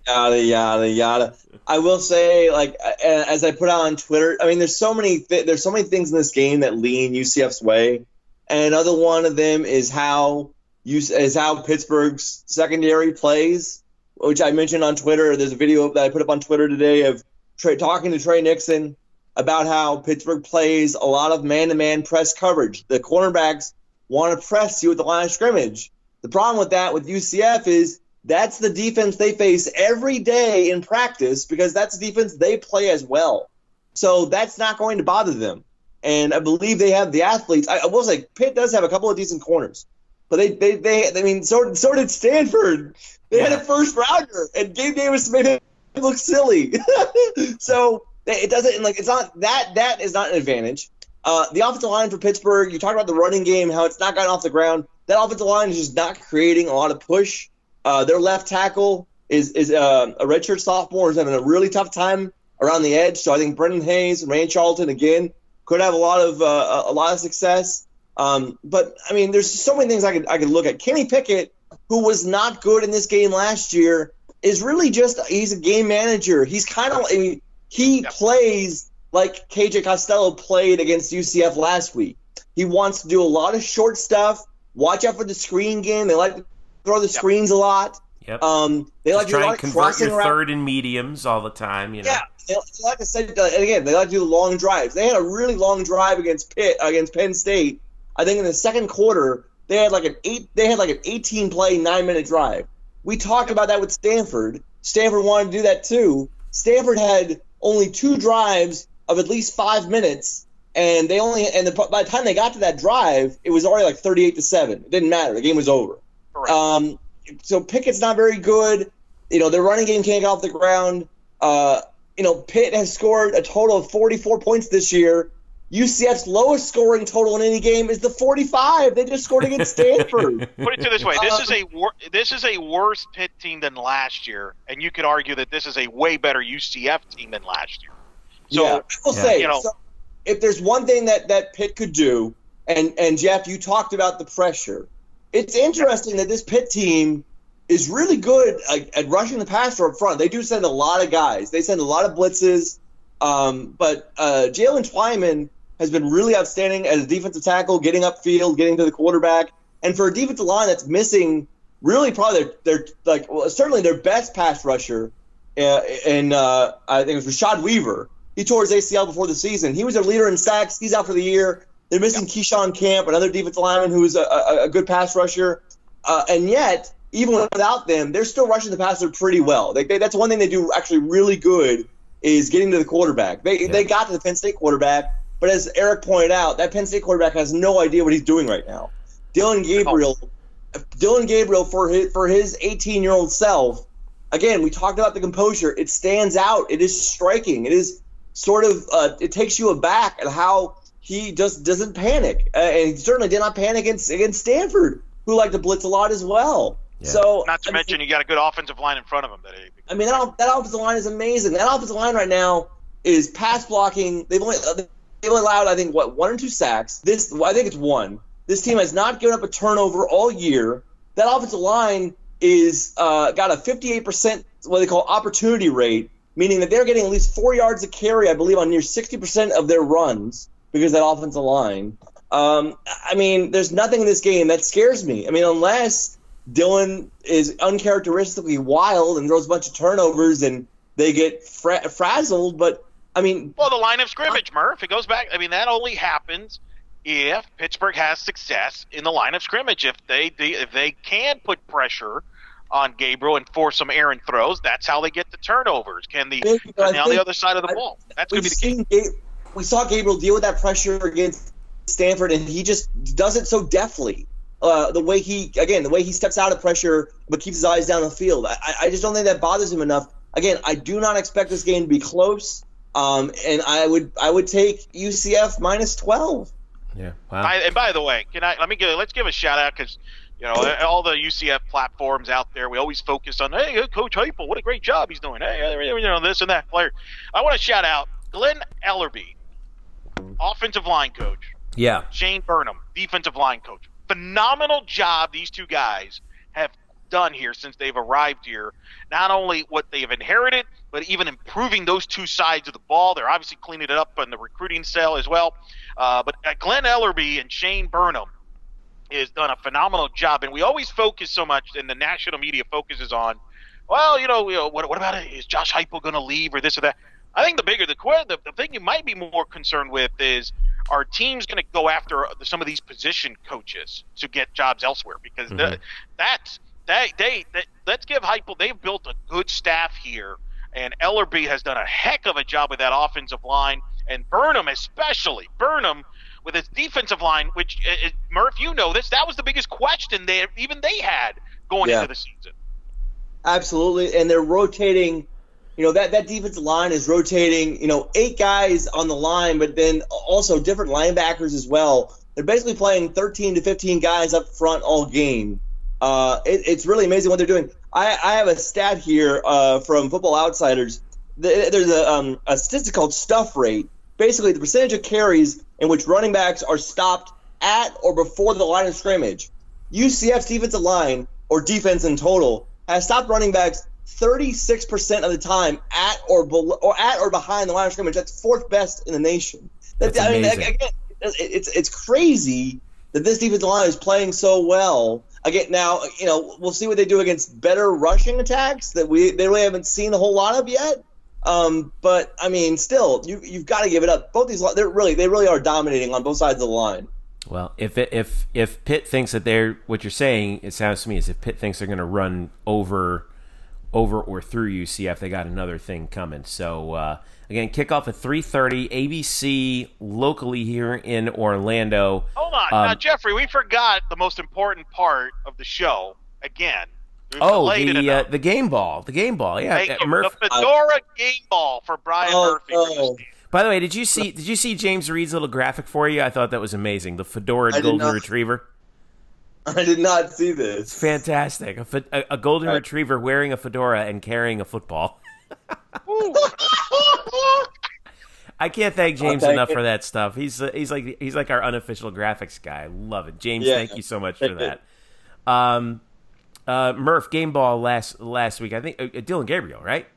zero. yada yada yada. I will say, like, as I put out on Twitter, I mean, there's so many th- there's so many things in this game that lean UCF's way, and another one of them is how you is how Pittsburgh's secondary plays, which I mentioned on Twitter. There's a video that I put up on Twitter today of Tre, talking to Tre Nixon about how Pittsburgh plays a lot of man-to-man press coverage. The cornerbacks want to press you at the line of scrimmage. The problem with that with UCF is that's the defense they face every day in practice because that's the defense they play as well. So that's not going to bother them. And I believe they have the athletes. I, I will say Pitt does have a couple of decent corners, but they they, they I mean so so did Stanford. They had a first rounder, and Gabe Davis made it look silly. [laughs] so it doesn't like it's not that that is not an advantage. Uh, the offensive line for Pittsburgh, you talked about the running game, how it's not gotten off the ground. That offensive line is just not creating a lot of push. Uh, their left tackle is is uh, a redshirt sophomore, is having a really tough time around the edge. So I think Brendan Hayes and Rand Charlton again could have a lot of uh, a lot of success. Um, but I mean, there's so many things I could I could look at. Kenny Pickett, who was not good in this game last year, is really just he's a game manager. He's kind of I mean, he yep. plays like KJ Costello played against UCF last week. He wants to do a lot of short stuff. Watch out for the screen game. They like to throw the yep. screens a lot. Yep. Um, they Just like to try do a lot and of convert your crossing third and mediums all the time. You know. Yeah, they, they like to say, and again, they like to do the long drives. They had a really long drive against Pitt against Penn State. I think in the second quarter they had like an eight. They had like an 18 play nine minute drive. We talked about that with Stanford. Stanford wanted to do that too. Stanford had only two drives of at least five minutes, and they only and the, by the time they got to that drive, it was already like 38 to seven. It didn't matter. The game was over. Um, so Pickett's not very good. You know, their running game can't get off the ground. Uh, you know, Pitt has scored a total of 44 points this year. UCF's lowest scoring total in any game is the 45. They just scored against Stanford. [laughs] Put it to this way: this is a wor- this is a worse Pitt team than last year, and you could argue that this is a way better UCF team than last year. So, yeah, I will yeah. say, you know, so if there's one thing that that Pitt could do, and and Jeff, you talked about the pressure. It's interesting that this Pitt team is really good at, at rushing the passer up front. They do send a lot of guys. They send a lot of blitzes. Um, but uh, Jaylen Twyman has been really outstanding as a defensive tackle, getting upfield, getting to the quarterback. And for a defensive line that's missing really probably their, their like well, certainly their best pass rusher, uh, and uh, I think it was Rashad Weaver. He tore his ACL before the season. He was their leader in sacks. He's out for the year. They're missing yep. Keyshon Camp, another defensive lineman who is a, a, a good pass rusher. Uh, and yet, even without them, they're still rushing the passer pretty well. They, they, that's one thing they do actually really good is getting to the quarterback. They, yeah. they got to the Penn State quarterback, but as Eric pointed out, that Penn State quarterback has no idea what he's doing right now. Dillon Gabriel, Dillon Gabriel for his for his 18 year old self. Again, we talked about the composure. It stands out. It is striking. It is sort of uh, it takes you aback at how he just doesn't panic, uh, and he certainly did not panic against against Stanford, who like to blitz a lot as well. Yeah. So, not to I mention, mean, you got a good offensive line in front of him. That I mean, that, that offensive line is amazing. That offensive line right now is pass blocking. They've only uh, they've allowed, I think, what one or two sacks. This, I think it's one. This team has not given up a turnover all year. That offensive line is uh, got a 58% what they call opportunity rate, meaning that they're getting at least four yards of carry, I believe, on near 60% of their runs because that offensive line. Um, I mean, there's nothing in this game that scares me. I mean, unless Dillon is uncharacteristically wild and throws a bunch of turnovers and they get fra- frazzled, but I mean, well, the line of scrimmage, Murph. It goes back. I mean, that only happens if Pittsburgh has success in the line of scrimmage. If they, they if they can put pressure on Gabriel and force some errant throws, that's how they get the turnovers. Can the on the other side of the ball? That's going to be the key. we saw Gabriel deal with that pressure against Stanford, and he just does it so deftly. Uh, the way he again, the way he steps out of pressure but keeps his eyes down the field. I, I just don't think that bothers him enough. Again, I do not expect this game to be close. Um, and I would I would take UCF minus twelve. Yeah. Wow. By, and by the way, can I let me give let's give a shout out because you know all the UCF platforms out there. We always focus on hey Coach Heupel, what a great job he's doing. Hey, you know this and that player. I want to shout out Glen Elarbee, offensive line coach. Yeah. Shane Burnham, defensive line coach. Phenomenal job these two guys have done here since they've arrived here. Not only what they've inherited, but even improving those two sides of the ball. They're obviously cleaning it up in the recruiting cell as well. Uh, but uh, Glen Elarbee and Shane Burnham has done a phenomenal job, and we always focus so much, and the national media focuses on, well, you know, you know what, what about it? Is Josh Heupel going to leave or this or that? I think the bigger the, the the thing you might be more concerned with is are teams going to go after some of these position coaches to get jobs elsewhere because mm-hmm. the, that's they, they, they let's give Heupel. They've built a good staff here, and Elarbee has done a heck of a job with that offensive line, and Burnham especially. Burnham with his defensive line, which uh, Murph, you know this. That was the biggest question they even they had going yeah. into the season. Absolutely, and they're rotating. You know that that defensive line is rotating. You know, eight guys on the line, but then also different linebackers as well. They're basically playing 13 to 15 guys up front all game. Uh, it, it's really amazing what they're doing. I, I have a stat here uh, from Football Outsiders. There's a, um, a statistic called stuff rate, basically the percentage of carries in which running backs are stopped at or before the line of scrimmage. UCF's defensive line or defense in total has stopped running backs 36% of the time at or below, or at or behind the line of scrimmage. That's fourth best in the nation. That's I mean, amazing. again, it's it's crazy that this defensive line is playing so well. Again, now you know we'll see what they do against better rushing attacks that we they really haven't seen a whole lot of yet. Um, but I mean, still, you you've got to give it up. Both these, they're really they really are dominating on both sides of the line. Well, if it, if if Pitt thinks that they're what you're saying, it sounds to me as if Pitt thinks they're going to run over over or through UCF, they got another thing coming. So uh, again, kickoff at 3:30 ABC locally here in Orlando. Hold on, Um, now Jeffrey, we forgot the most important part of the show again. We've Oh, the uh, the game ball, the game ball. Yeah, Thank uh, you. Murph. the Fedora game ball for Brian Oh, Murphy. oh. By the way, did you see did you see James Reed's little graphic for you? I thought that was amazing. The fedora golden retriever. I did not see this. Fantastic. A, a, a golden retriever wearing a fedora and carrying a football. [laughs] I can't thank James thank enough you. for that stuff. He's uh, he's like he's like our unofficial graphics guy. I love it. James, Yeah. thank you so much for that. Um, uh, Murph game ball last last week. I think uh, Dillon Gabriel, right?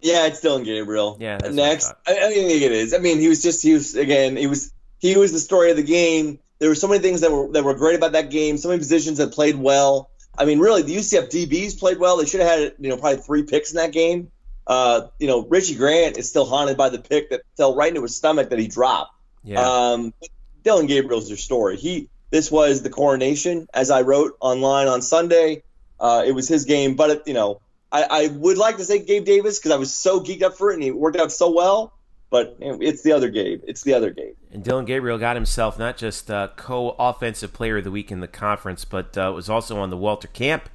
Yeah, it's Dillon Gabriel. Yeah, that's what I Next. I, I think it is. I mean, he was just he was again. He was he was the story of the game. There were so many things that were that were great about that game. So many positions that played well. I mean, really, the UCF DBs played well. They should have had you know probably three picks in that game. Uh, you know, Richie Grant is still haunted by the pick that fell right into his stomach that he dropped. Yeah. Um, Dillon Gabriel's your story. He this was the coronation, as I wrote online on Sunday. Uh, it was his game, but it, you know, I, I would like to say Gabe Davis because I was so geeked up for it and he worked out so well. But you know, it's the other game. It's the other game. And Dillon Gabriel got himself not just uh, co-offensive player of the week in the conference, but uh, was also on the Walter Camp.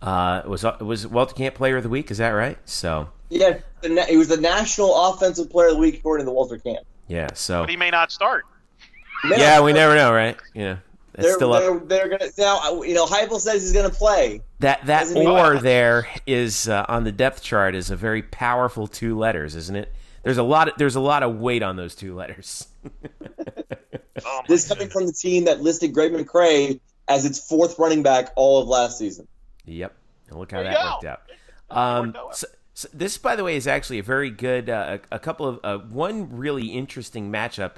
Uh, it was it was Walter Camp player of the week. Is that right? So Yeah, the, he was the national offensive player of the week according to the Walter Camp. yeah. So But he may not start. yeah, we never know, right? Yeah, it's They're, still up. they're, they're gonna now. You know, Heupel says he's gonna play. That that Doesn't or there is uh, on the depth chart is a very powerful two letters, isn't it? There's a lot. Of, there's a lot of weight on those two letters. Oh, my This coming from the team that listed Greg McCrae as its fourth running back all of last season. Yep. And look how There that worked out. Um, so, so this, by the way, is actually a very good. Uh, a, a couple of uh, one really interesting matchup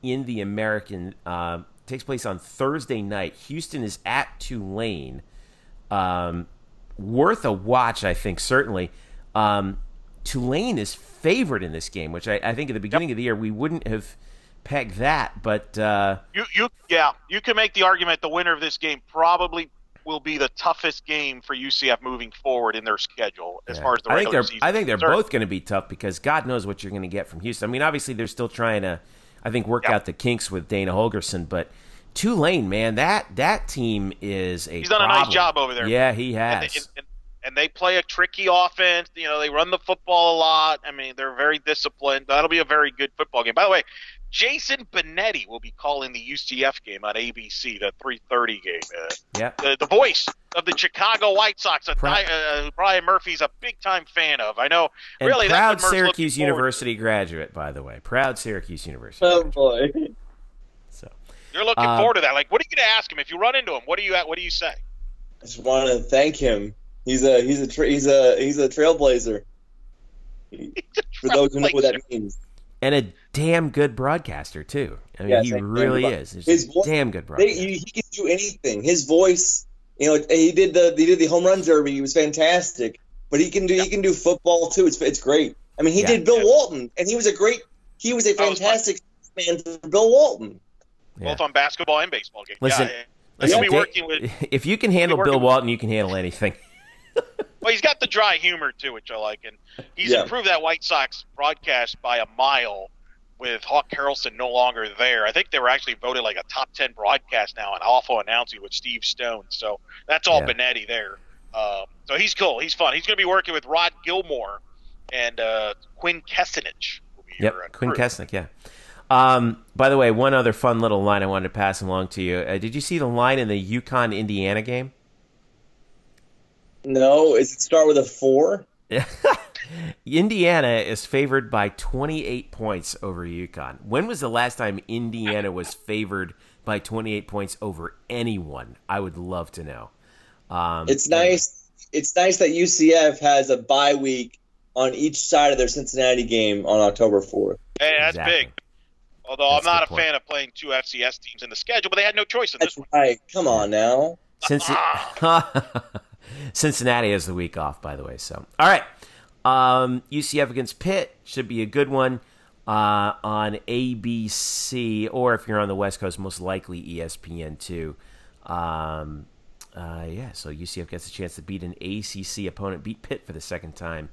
in the American uh, takes place on Thursday night. Houston is at Tulane. Um, worth a watch, I think. Certainly, um, Tulane is favored in this game, which I, I think at the beginning of the year we wouldn't have pegged that, but. Uh, You, you, yeah, you can make the argument the winner of this game probably will be the toughest game for UCF moving forward in their schedule as Yeah. far as the I think they're. I think they're concerned. both going to be tough because God knows what you're going to get from Houston. I mean, obviously they're still trying to, I think, work Yeah. out the kinks with Dana Holgorsen, but Tulane, man, that that team is a He's done a nice job over there. Yeah, he has. and, and, and they play a tricky offense. You know, they run the football a lot. I mean, they're very disciplined. That'll be a very good football game. By the way, Jason Benetti will be calling the UCF game on ABC, the 3:30 game. Uh, yeah, the, the voice of the Chicago White Sox, a, Proud- uh, Brian Murphy's a big time fan of. I know. and really, proud that's Syracuse looking to. University graduate, by the way, proud Syracuse University. Oh graduate. boy. So You're looking Uh, forward to that. Like, what are you going to ask him if you run into him? What do you What do you say? I just want to thank him. He's a he's a tra- he's a he's a trailblazer. For those who know what that means. and a damn good broadcaster too. I mean, Yes, he really is. He's his a voice- damn good They, broadcaster. he, he can do anything. His voice, you know, he did the he did the home run derby. He was fantastic. But he can do he can do football too. It's it's great. I mean, he Yeah. did Bill Walton, and he was a great. He was a That was fun. fantastic man for Bill Walton. Yeah. Both on basketball and baseball games. Listen, yeah, yeah. Listen, He'll be working with. [laughs] if you can handle working Bill with- Walton, you can handle anything. [laughs] Well, he's got the dry humor too, which I like, and he's Yeah. improved that White Sox broadcast by a mile. With Hawk Harrelson no longer there, I think they were actually voted like a top ten broadcast now and awful announcing with Steve Stone. So that's all Yeah. Benetti there. Um, so he's cool. He's fun. He's going to be working with Rod Gilmore and uh, Quint Kessenich. Yep, uh, Quinn crew. Kesnick, yeah. Um, by the way, one other fun little line I wanted to pass along to you. Uh, did you see the line in the UConn Indiana game? No, is it start with a four? [laughs] Indiana is favored by 28 points over UConn. When was the last time Indiana was favored by 28 points over anyone? I would love to know. Um, it's nice. It's nice that UCF has a bye week on each side of their Cincinnati game on October 4th. Hey, that's exactly. big. Although that's I'm not a point. fan of playing two FCS teams in the schedule, but they had no choice in that's this one. Right. Come on now. [laughs] [laughs] Cincinnati has the week off, by the way. So, all right. Um, UCF against Pitt should be a good one uh, on ABC, or if you're on the West Coast, most likely ESPN too. Um, uh, yeah, so UCF gets a chance to beat an ACC opponent, beat Pitt for the second time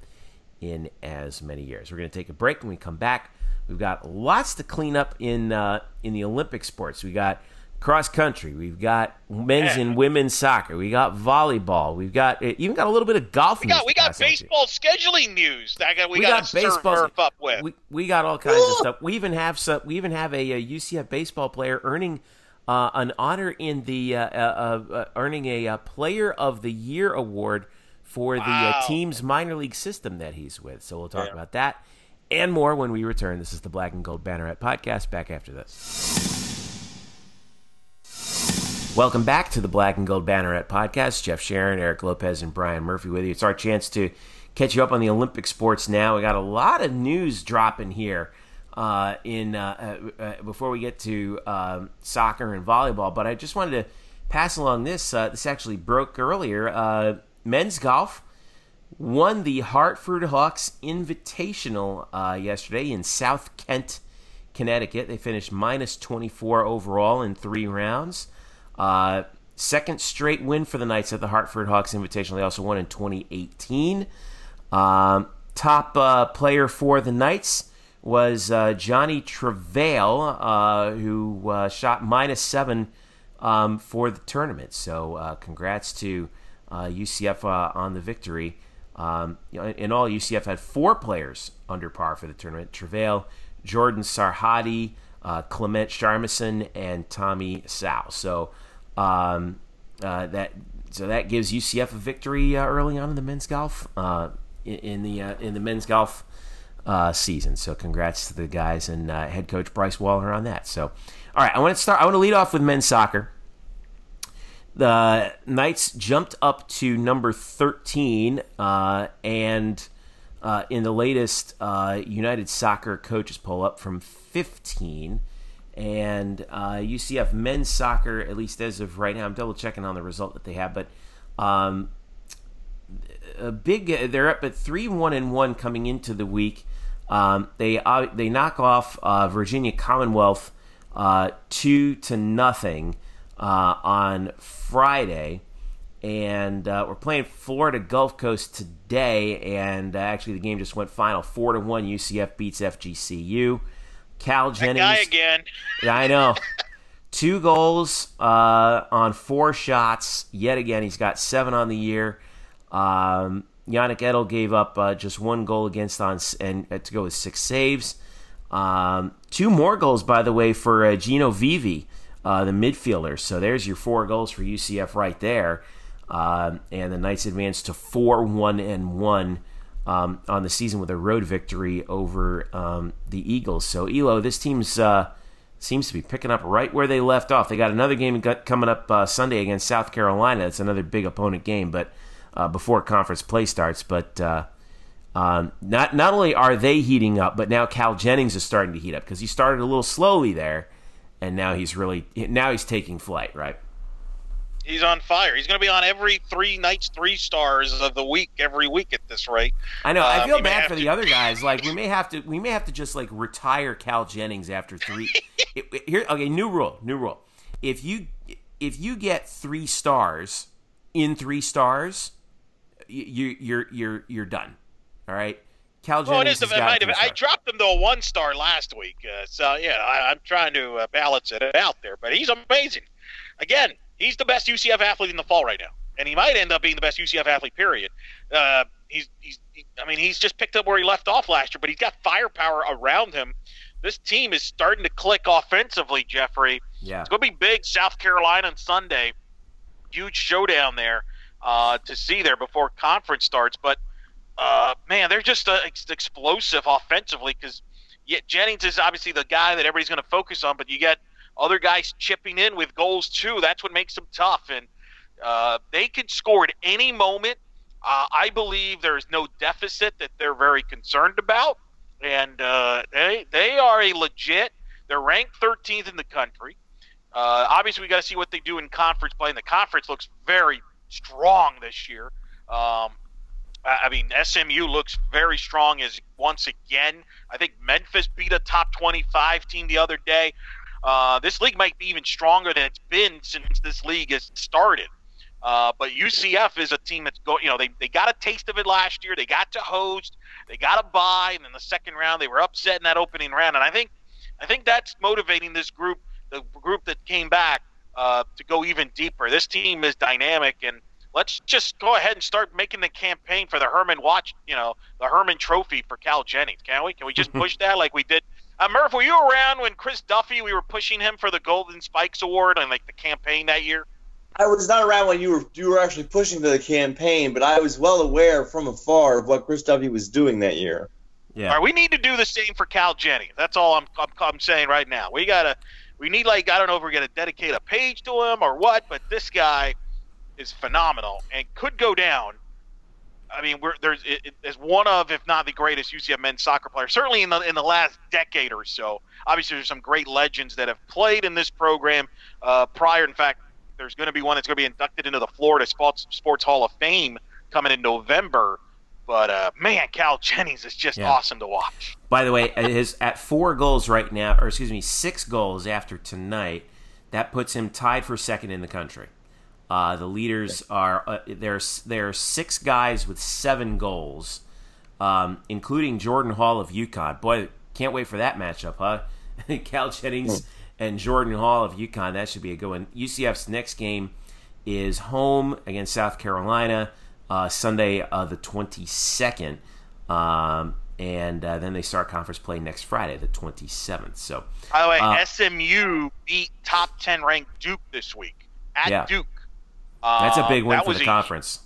in as many years. We're going to take a break. When we come back, we've got lots to clean up in uh, in the Olympic sports. We got cross country. We've got men's and women's soccer. We got volleyball. We've got eh, even got a little bit of golf. We got we got baseball scheduling news. That we, we got, got baseball up with. We, we got all kinds of stuff. We even have some. We even have a, a UCF baseball player earning. Uh, an honor in the uh, uh, uh earning a uh, Player of the Year award for uh, wow. the team's minor league system that he's with. So we'll talk yeah. about that and more when we return. This is the Black and Gold Banneret podcast. Back after this. Welcome back to the Black and Gold Banneret podcast. Jeff Sharon, Eric Lopez, and Brian Murphy with you. It's our chance to catch you up on the Olympic sports now. We got a lot of news dropping here uh, in uh, uh, uh before we get to um, soccer and volleyball. But I just wanted to pass along this. Uh, this actually broke earlier. Uh, men's golf won the Hartford Hawks Invitational yesterday in South Kent, Connecticut. They finished minus 24 overall in three rounds. Uh, second straight win for the Knights at the Hartford Hawks Invitational. They also won in 2018. Um, top uh, player for the Knights was uh, Johnny Travale, uh, who uh, shot minus seven um, for the tournament. So, uh, congrats to UCF on the victory. Um, in all, UCF had four players under par for the tournament: Travale, Jordan Sarhadi, Clement Charmison, and Tommy Sow. So. Um, uh, that so that gives UCF a victory uh, early on in the men's golf uh, in, in, the uh, in the men's golf uh, season. So congrats to the guys and uh, head coach Bryce Wallor on that. So all right, I want to start. I want to lead off with men's soccer. The Knights jumped up to number thirteen, and in the latest United Soccer coaches poll, up from fifteen and uh, UCF men's soccer, at least as of right now, I'm double checking on the result that they have, but um, a big. They're up at three one and one coming into the week. Um, they uh, they knock off uh, Virginia Commonwealth uh, two to nothing uh, on Friday, and uh, we're playing Florida Gulf Coast today. And actually, the game just went final four to one. UCF beats FGCU. Cal Jennings. That guy again. Yeah, I know. Two goals uh, on four shots. Yet again, he's got seven on the year. Um, Yannick Edel gave up uh, just one goal against on and uh, to go with six saves. Um, two more goals, by the way, for uh, Gino Vivi, uh, the midfielder. So there's your four goals for UCF right there. Um, and the Knights advanced to four one and one um, on the season with a road victory over um, the Eagles. So Elo, this team's uh, seems to be picking up right where they left off. They got another game coming up uh, Sunday against South Carolina. It's another big opponent game, but uh, before conference play starts. But uh, um, not not only are they heating up, but now Cal Jennings is starting to heat up because he started a little slowly there, and now he's really now he's taking flight. Right. He's on fire. He's going to be on every three nights, three stars of the week every week at this rate. I know. I um, feel bad for to... the other guys. Like we may have to, we may have to just like retire Cal Jennings after three. [laughs] it, it, here, okay. New rule. New rule. If you if you get three stars in three stars, you, you're you're you're done. All right. Cal Jennings. Well, it is the, I, I dropped him to a one star last week, uh, so yeah, I, am trying to uh, balance it out there. But he's amazing. Again, he's the best UCF athlete in the fall right now, and he might end up being the best UCF athlete. Period. Uh, he's he's he, I mean he's just picked up where he left off last year, but he's got firepower around him. This team is starting to click offensively, Jeffrey. Yeah, it's going to be big. South Carolina on Sunday, huge showdown there uh, to see there before conference starts. But uh, man, they're just uh, explosive offensively because yeah, Jennings is obviously the guy that everybody's going to focus on, but you get other guys chipping in with goals too. That's what makes them tough, and uh, they could score at any moment. Uh, I believe there is no deficit that they're very concerned about, and uh, they they are a legit. They're ranked 13th in the country. Uh, obviously, we got to see what they do in conference play, and the conference looks very strong this year. Um, I mean, SMU looks very strong as once again. I think Memphis beat a top 25 team the other day. Uh, this league might be even stronger than it's been since this league has started. Uh, but UCF is a team that's going. You know, they they got a taste of it last year. They got to host. They got to buy, and in the second round they were upset in that opening round. And I think, I think that's motivating this group, the group that came back, uh, to go even deeper. This team is dynamic, and let's just go ahead and start making the campaign for the Hermann Watch. You know, the Hermann Trophy for Cal Jennings. Can we? Can we just [laughs] push that like we did? Uh, Murph, were you around when Chris Duffy? We were pushing him for the Golden Spikes Award and like the campaign that year. I was not around when you were you were actually pushing for the campaign, but I was well aware from afar of what Chris Duffy was doing that year. Yeah. All right, we need to do the same for Cal Jennings. That's all I'm, I'm, I'm saying right now. We gotta, we need like I don't know if we're gonna dedicate a page to him or what, but this guy is phenomenal and could go down. I mean, we're there's it, it, one of, if not the greatest UCF men's soccer player, certainly in the in the last decade or so. Obviously, there's some great legends that have played in this program uh, prior. In fact, there's going to be one that's going to be inducted into the Florida Sports, Sports Hall of Fame coming in November. But uh, man, Cal Jennings is just yeah. awesome to watch. By the way, his at four goals right now, or excuse me, six goals after tonight, that puts him tied for second in the country. Uh, the leaders are uh, there's there are six guys with seven goals, um, including Jordan Hall of UConn. Boy, can't wait for that matchup, huh? [laughs] Cal Jennings and Jordan Hall of UConn. That should be a good one. UCF's next game is home against South Carolina uh, Sunday uh, the 22nd. Um, and uh, then they start conference play next Friday, the 27th. So, by the way, uh, SMU beat top 10 ranked Duke this week at yeah. Duke. That's a big win for the a, conference.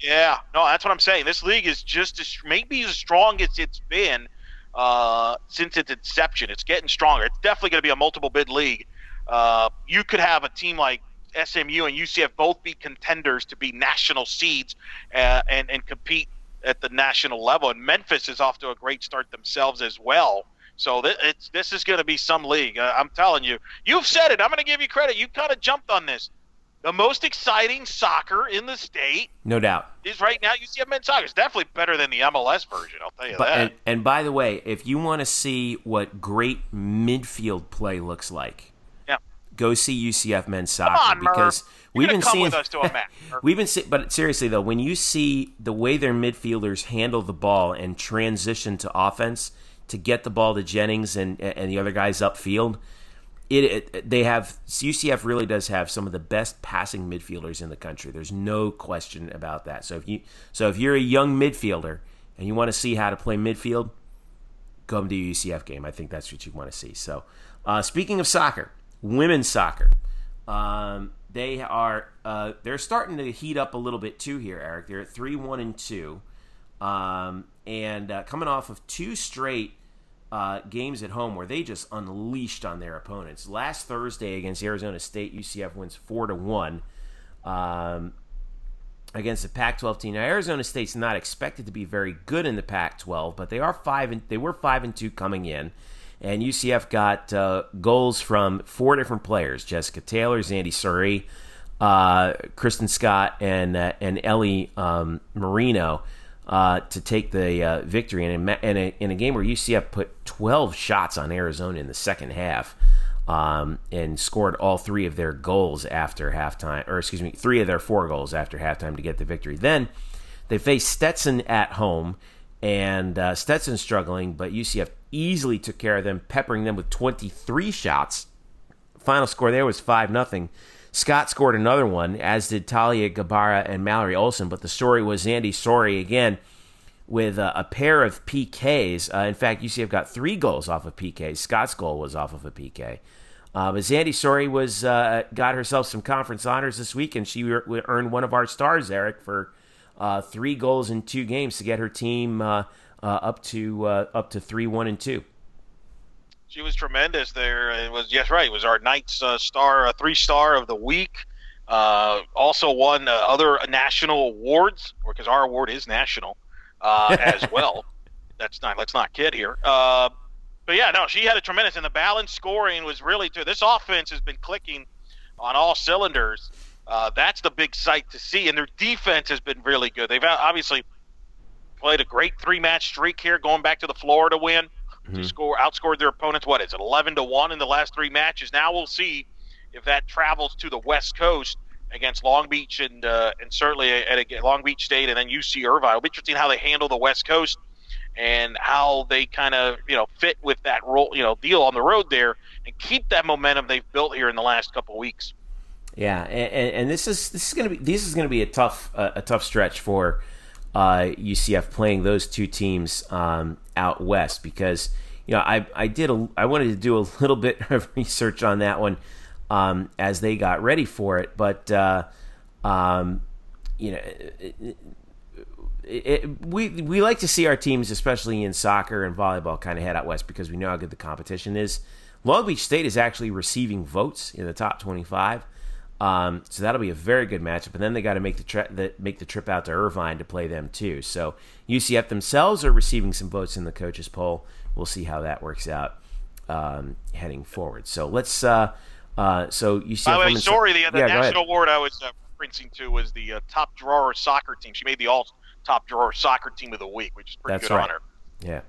Yeah, no, that's what I'm saying. This league is just as, maybe as strong as it's been uh, since its inception. It's getting stronger. It's definitely going to be a multiple bid league. Uh, you could have a team like SMU and UCF both be contenders to be national seeds uh, and and compete at the national level. And Memphis is off to a great start themselves as well. So th- it's this is going to be some league. Uh, I'm telling you. You've said it. I'm going to give you credit. You kind of jumped on this the most exciting soccer in the state. No doubt. Is right now UCF men's soccer. It's definitely better than the MLS version. I'll tell you but, that. And, and, by the way, if you want to see what great midfield play looks like, yeah. go see UCF men's soccer on, because we've been seeing. match, we've been see, but seriously though, when you see the way their midfielders handle the ball and transition to offense to get the ball to Jennings and and the other guys upfield it, it, they have UCF really does have some of the best passing midfielders in the country. There's no question about that. So if you so if you're a young midfielder and you want to see how to play midfield, come to a UCF game. I think that's what you want to see. So uh, speaking of soccer, women's soccer, um, they are uh, they're starting to heat up a little bit too here, Eric. They're at three one and two, um, and uh, coming off of two straight uh, games at home where they just unleashed on their opponents. Last Thursday against Arizona State, UCF wins four to one um, against the Pac-12 team. Now Arizona State's not expected to be very good in the Pac-12, but they are five and they were five and two coming in, and UCF got uh, goals from four different players: Jessica Taylor, Zandy Soree, uh, Kristen Scott, and uh, and Ellie um, Marino uh, to take the uh, victory. And in, in, a, in, a, game where UCF put 12 shots on Arizona in the second half um, and scored all three of their goals after halftime, or excuse me, three of their four goals after halftime to get the victory. Then they faced Stetson at home, and uh, Stetson struggling, but UCF easily took care of them, peppering them with 23 shots. Final score there was 5 nothing. Scott scored another one, as did Talia Gabara and Mallory Olson. But the story was Andy Soree again with uh, a pair of PKs. Uh, in fact, UCF got three goals off of PKs. Scott's goal was off of a PK. Uh, but Zandy Soree was uh, got herself some conference honors this week, and she earned one of our stars, Eric, for uh, three goals in two games to get her team uh, up to up to three one and two. She was tremendous there. It was yes, right. It was our Knights uh, star, uh, three star of the week. also won other national awards because our award is national [laughs] as well. That's not. Let's not kid here. but yeah, no, she had a tremendous, and the balance scoring was really too. This offense has been clicking on all cylinders. Uh, that's the big sight to see. And their defense has been really good. They've obviously played a great three match streak here, going back to the Florida win mm-hmm. to score outscored their opponents. What is it, eleven to one in the last three matches? Now we'll see if that travels to the West Coast against Long Beach and uh, and certainly at, at Long Beach State and then UC Irvine. It'll be interesting how they handle the West Coast and how they kind of you know fit with that role you know deal on the road there and keep that momentum they've built here in the last couple of weeks. Yeah, and, and, this is this is gonna be this is gonna be a tough uh, a tough stretch for uh, UCF playing those two teams um, out west because you know I I did a I wanted to do a [laughs] little bit of research on that one um, as they got ready for it, but uh, um, you know. It, it, it, we we like to see our teams, especially in soccer and volleyball, kind of head out west because we know how good the competition is. Long Beach State is actually receiving votes in the top 25. Um, so that'll be a very good matchup. And then they got to make the, tri- the, make the trip out to Irvine to play them too. So UCF themselves are receiving some votes in the coaches poll. We'll see how that works out um, heading forward. So let's. Uh, uh, so UCF. By the way, sorry, the, the yeah, national award I was uh, referencing to was the uh, top drawer soccer team. She made the all top drawer soccer team of the week, which is pretty That's good right. honor. Yeah.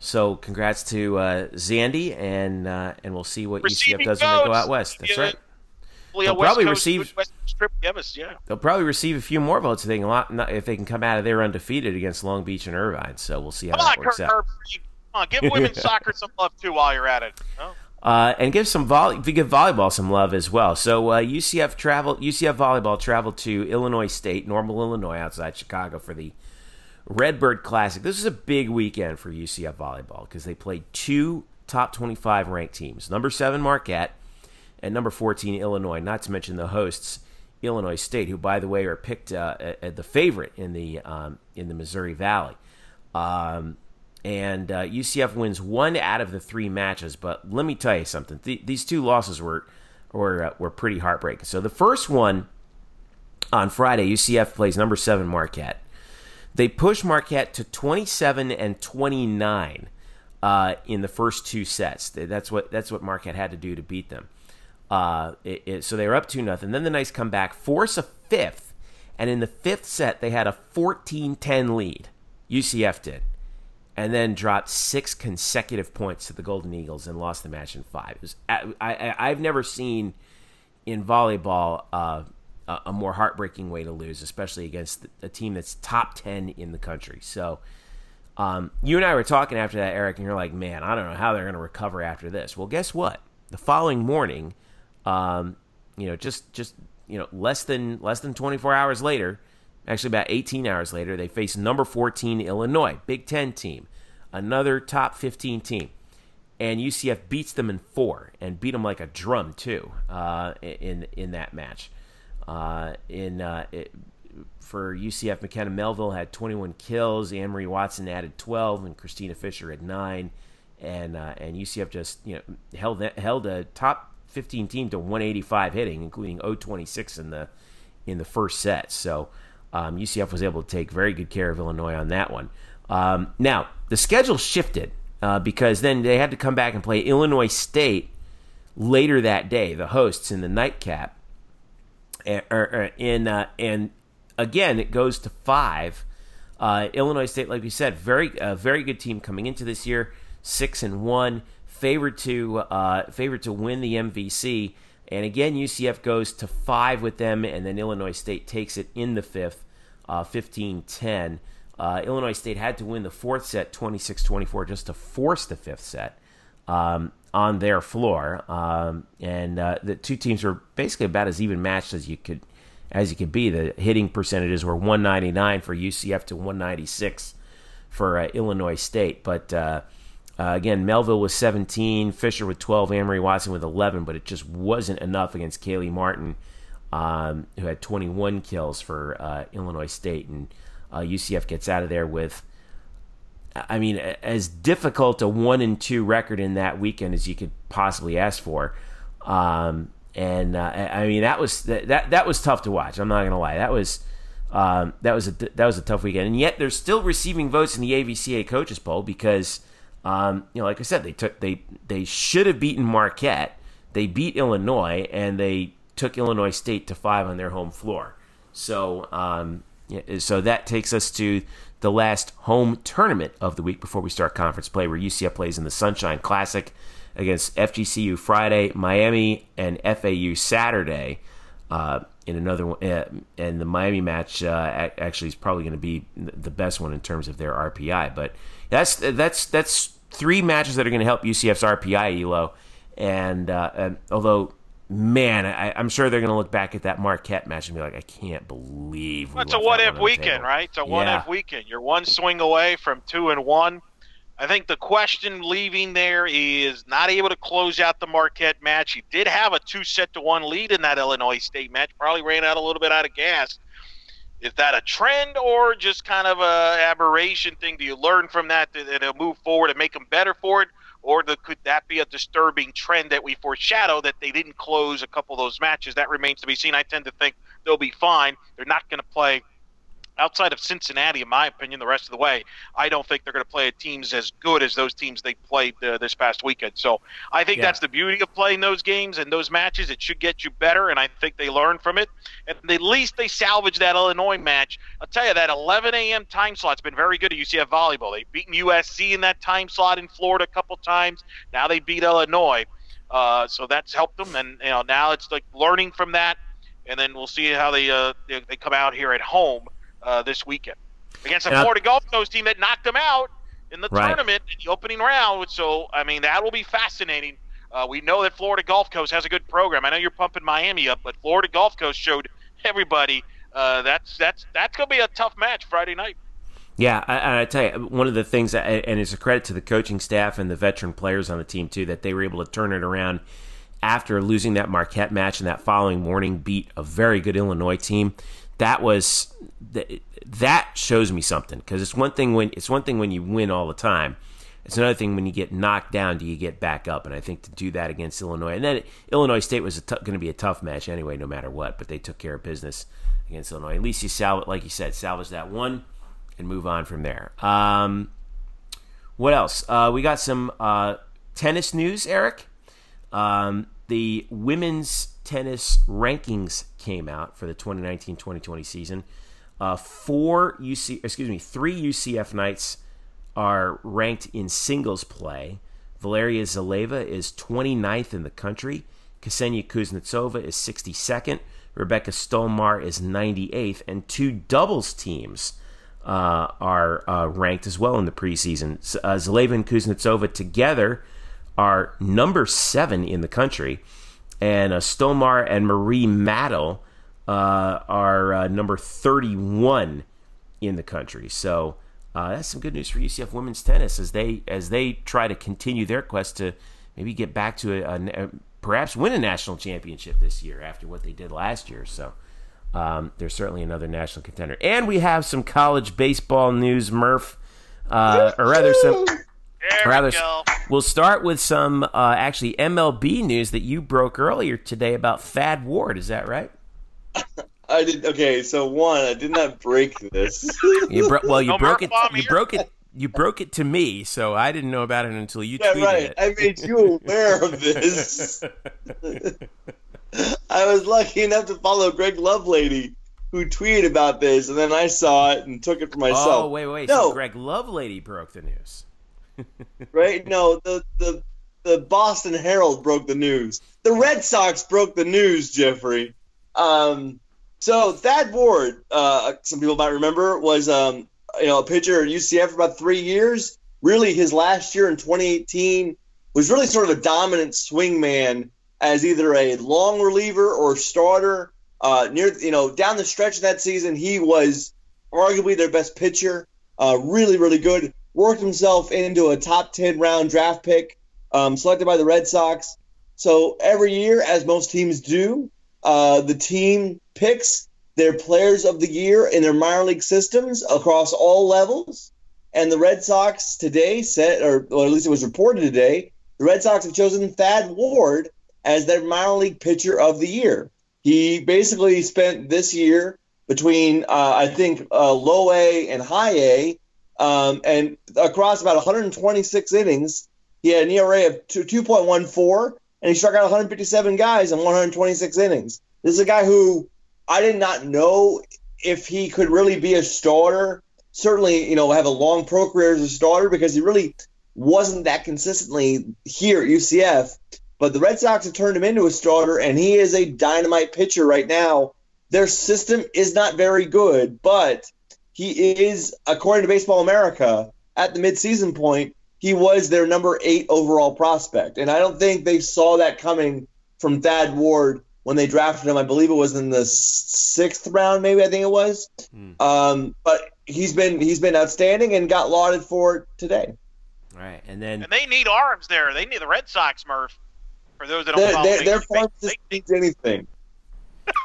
So congrats to uh, Zandy, and uh, and we'll see what Receiving UCF does when they go out west. That's yeah. right. They'll probably Coast, receive. Trip, yeah. They'll probably receive a few more votes if they can if they can come out of there undefeated against Long Beach and Irvine. So we'll see how come that on, works Kirk, out. Come on, give women's [laughs] soccer some love too while you're at it. Uh, and give some volley, give volleyball some love as well. So uh, UCF travel, UCF volleyball traveled to Illinois State, Normal, Illinois, outside Chicago for the Redbird Classic. This is a big weekend for UCF volleyball because they played two top 25 ranked teams. Number seven Marquette and number 14 Illinois, not to mention the hosts Illinois State, who by the way are picked uh, at the favorite in the um, in the Missouri Valley. Um, and uh, UCF wins one out of the three matches, but let me tell you something: Th- these two losses were were uh, were pretty heartbreaking. So the first one on Friday, UCF plays number seven Marquette. They push Marquette to 27 and 29 uh, in the first two sets. That's what that's what Marquette had to do to beat them. Uh, it, it, so they were up two nothing. Then the Knights come back, force a fifth, and in the fifth set they had a 14-10 lead. UCF did, and then dropped six consecutive points to the Golden Eagles and lost the match in five. Was, I, have never seen in volleyball uh, a, a, more heartbreaking way to lose, especially against a team that's top ten in the country. So. Um, you and I were talking after that, Eric, and you're like, man, I don't know how they're going to recover after this. Well, guess what? The following morning, um, you know, just just you know, less than less than 24 hours later, actually about 18 hours later, they face number 14 Illinois, Big Ten team, another top 15 team, and UCF beats them in four and beat them like a drum too uh, in in that match. Uh, in uh, it, for UCF, McKenna Melville had 21 kills. Anne Marie Watson added 12, and Christina Fisher had nine. And uh, and UCF just you know held held a top 15 team to 185 hitting, including 026 in the in the first set. So um, UCF was able to take very good care of Illinois on that one. Um, now the schedule shifted uh, because then they had to come back and play Illinois State later that day, the hosts in the nightcap. Er, in uh, and again, it goes to five. Uh, Illinois State, like we said, very very good team coming into this year, six and one favored to uh, favored to win the MVC. And again, UCF goes to five with them, and then Illinois State takes it in the fifth, uh, 15-10. Uh, Illinois State had to win the fourth set 26-24 just to force the fifth set um, on their floor. Um, and uh, the two teams were basically about as even matched as you could as you could be. The hitting percentages were 199 for UCF to 196 for uh, Illinois State. But uh, again, Melville was 17, Fisher with 12, Amory Watson with 11, but it just wasn't enough against Kaylee Martin, um, who had 21 kills for uh, Illinois State. And uh, UCF gets out of there with. I mean, as difficult a one and two record in that weekend as you could possibly ask for, um, and uh, I mean that was that that was tough to watch. I'm not gonna lie, that was um, that was a that was a tough weekend, and yet they're still receiving votes in the AVCA coaches poll because um, you know, like I said, they took they they should have beaten Marquette. They beat Illinois, and they took Illinois State to five on their home floor. So, um, so that takes us to the last home tournament of the week before we start conference play, where UCF plays in the Sunshine Classic against FGCU Friday, Miami and FAU Saturday. Uh, in another one, uh, and the Miami match uh, actually is probably going to be the best one in terms of their RPI. But that's that's that's three matches that are going to help UCF's RPI elo. And, uh, and although man, I, am sure they're going to look back at that Marquette match and be like, I can't believe. Well, it's a what if weekend, right? It's a what if weekend. You're one swing away from two and one. I think the question leaving there is not able to close out the Marquette match. He did have a two set to one lead in that Illinois State match. Probably ran out a little bit out of gas. Is that a trend or just kind of a aberration thing? Do you learn from that and move forward and make them better for it? Or the, could that be a disturbing trend that we foreshadow that they didn't close a couple of those matches? That remains to be seen. I tend to think they'll be fine. They're not going to play outside of Cincinnati, in my opinion, the rest of the way, I don't think they're going to play teams as good as those teams they played uh, this past weekend. So I think yeah. that's the beauty of playing those games and those matches. It should get you better, and I think they learn from it. And at least they salvage that Illinois match. I'll tell you, that 11 a.m. time slot's been very good at UCF volleyball. They've beaten USC in that time slot in Florida a couple times. Now they beat Illinois. Uh, so that's helped them, and you know now it's like learning from that, and then we'll see how they uh, they, they come out here at home uh, this weekend against a Florida Gulf Coast team that knocked them out in the right. tournament in the opening round. So, I mean, that will be fascinating. Uh, we know that Florida Gulf Coast has a good program. I know you're pumping Miami up, but Florida Gulf Coast showed everybody uh, that's that's that's going to be a tough match Friday night. Yeah, I, I, tell you, one of the things, that, and it's a credit to the coaching staff and the veteran players on the team too, that they were able to turn it around after losing that Marquette match and that following morning beat a very good Illinois team that was that shows me something because it's one thing when it's one thing when you win all the time. It's another thing when you get knocked down, do you get back up? And I think to do that against Illinois, and then Illinois State was t- going to be a tough match anyway, no matter what. But they took care of business against Illinois. At least you salvage, like you said, salvage that one and move on from there. Um, what else? Uh, we got some uh, tennis news, Eric. Um, the women's tennis rankings came out for the 2019-2020 season. Uh, four UC, excuse me, three UCF Knights are ranked in singles play. Valeria Zaleva is 29th in the country. Ksenia Kuznetsova is 62nd. Rebecca Stolmar is 98th. And two doubles teams uh, are uh, ranked as well in the preseason. Uh, Zaleva and Kuznetsova together are number seven in the country and uh, Stolmar and Marie Madel uh, are uh, number 31 in the country. So uh, that's some good news for UCF women's tennis as they as they try to continue their quest to maybe get back to a, a, a perhaps win a national championship this year after what they did last year. So. Um, they're certainly another national contender, and we have some college baseball news, Murph, uh, or rather some there Rather, we go. We'll start with some uh, actually MLB news that you broke earlier today about Thad Ward. Is that right? I did. Okay, so one, I did not break this. [laughs] you bro- well, you no broke it. You broke it. You broke it to me, so I didn't know about it until you yeah, tweeted right. it. I made you aware of this. [laughs] I was lucky enough to follow Greg Lovelady, who tweeted about this, and then I saw it and took it for myself. Oh, wait, wait. No. So Greg Lovelady broke the news right? No, the the the Boston Herald broke the news. The Red Sox broke the news, Jeffrey. Um, so Thad Ward, uh, some people might remember, was um, you know a pitcher at UCF for about three years. Really, his last year in 2018 was really sort of a dominant swing man as either a long reliever or starter. Uh, near you know down the stretch of that season, he was arguably their best pitcher. Uh, really, really good worked himself into a top 10 round draft pick um, selected by the Red Sox. So every year, as most teams do, uh, the team picks They're players of the year in their minor league systems across all levels. And the Red Sox today said, or, or at least it was reported today, the Red Sox have chosen Thad Ward as their minor league pitcher of the year. He basically spent this year between, uh, I think, uh, low A and high A, um, and across about 126 innings, he had an ERA of 2.14, and he struck out 157 guys in 126 innings. This is a guy who I did not know if he could really be a starter. Certainly, you know, have a long pro career as a starter because he really wasn't that consistently here at UCF. But the Red Sox have turned him into a starter, and he is a dynamite pitcher right now. Their system is not very good, but he is, according to Baseball America, at the midseason point, he was their number eight overall prospect. And I don't think they saw that coming from Thad Ward when they drafted him. I believe it was in the sixth round, maybe I think it was. Mm. Um, but he's been he's been outstanding and got lauded for it today. Right, and then and they need arms there. They need the Red Sox, Murph. For those that don't their, follow, their, their farm system needs anything.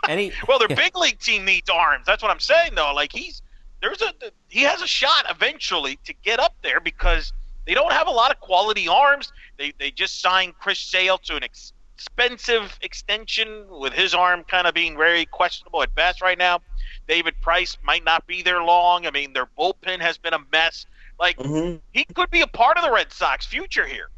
Any, [laughs] well, their [laughs] big league team needs arms. That's what I'm saying, though. Like he's there's a he has a shot eventually to get up there because they don't have a lot of quality arms. They they just signed Chris Sale to an ex, expensive extension with his arm kind of being very questionable at best right now. David Price might not be there long. I mean, their bullpen has been a mess. Like mm-hmm. he could be a part of the Red Sox future here.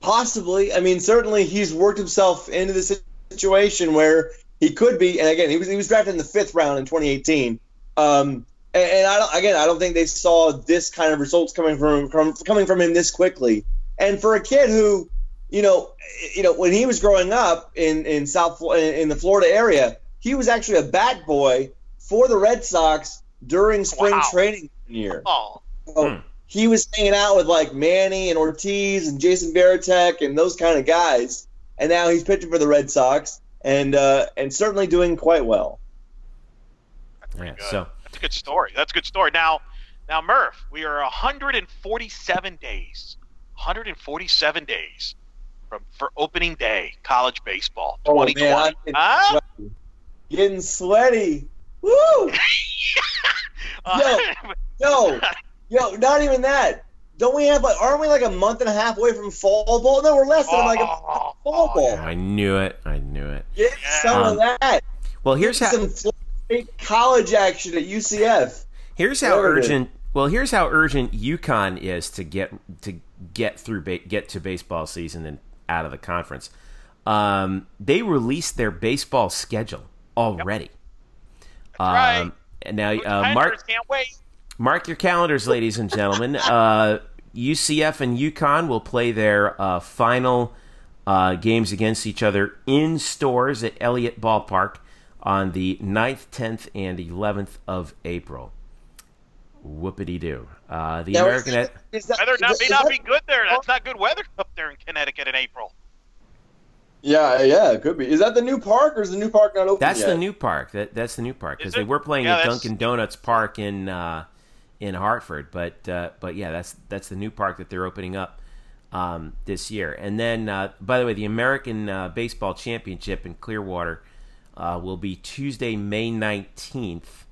Possibly. I mean, certainly he's worked himself into the situation where he could be. And again, he was he was drafted in the fifth round in 2018. Um, and, and I don't, again, I don't think they saw this kind of results coming from, from coming from him this quickly. And for a kid who you know, you know, when he was growing up in in South in the Florida area, he was actually a bat boy for the Red Sox during spring wow. training year. Oh. So hmm. He was hanging out with like Manny and Ortiz and Jason Varitek and those kind of guys, and now he's pitching for the Red Sox and uh, and certainly doing quite well. Yeah, so that's a good story. That's a good story. Now, now Murph, we are 147 days, 147 days from for opening day, college baseball, 2020. Oh, man, getting, huh? sweaty. getting sweaty. Woo! [laughs] yo, yo, [laughs] yo, not even that. Don't we have like? Aren't we like a month and a half away from fall ball? No, we're less than oh, like a fall oh, ball. I knew it. I knew it. Get yeah. some um, of that. Well, here's Get how some college action at UCF. Here's how there urgent. Well, here's how urgent UConn is to get to get through get to baseball season and out of the conference. Um, they released their baseball schedule already. Yep. That's um, right. And now, uh, mark mark your calendars, ladies and gentlemen. [laughs] uh, UCF and UConn will play their uh, final uh, games against each other in Storrs at Elliot Ballpark on the 9th, 10th, and 11th of April. Whoopity doo. Uh, the now, American. Is, is that, weather not, may not that, be good there. That's not good weather up there in Connecticut in April. Yeah, yeah, it could be. Is that the new park, or is the new park not open That's yet? the new park. That that's the new park because they were playing yeah, at Dunkin' Donuts Park in uh, in Hartford, but uh, but yeah, that's that's the new park that they're opening up um, this year. And then, uh, by the way, the American uh, Baseball Championship in Clearwater uh, will be Tuesday, May nineteenth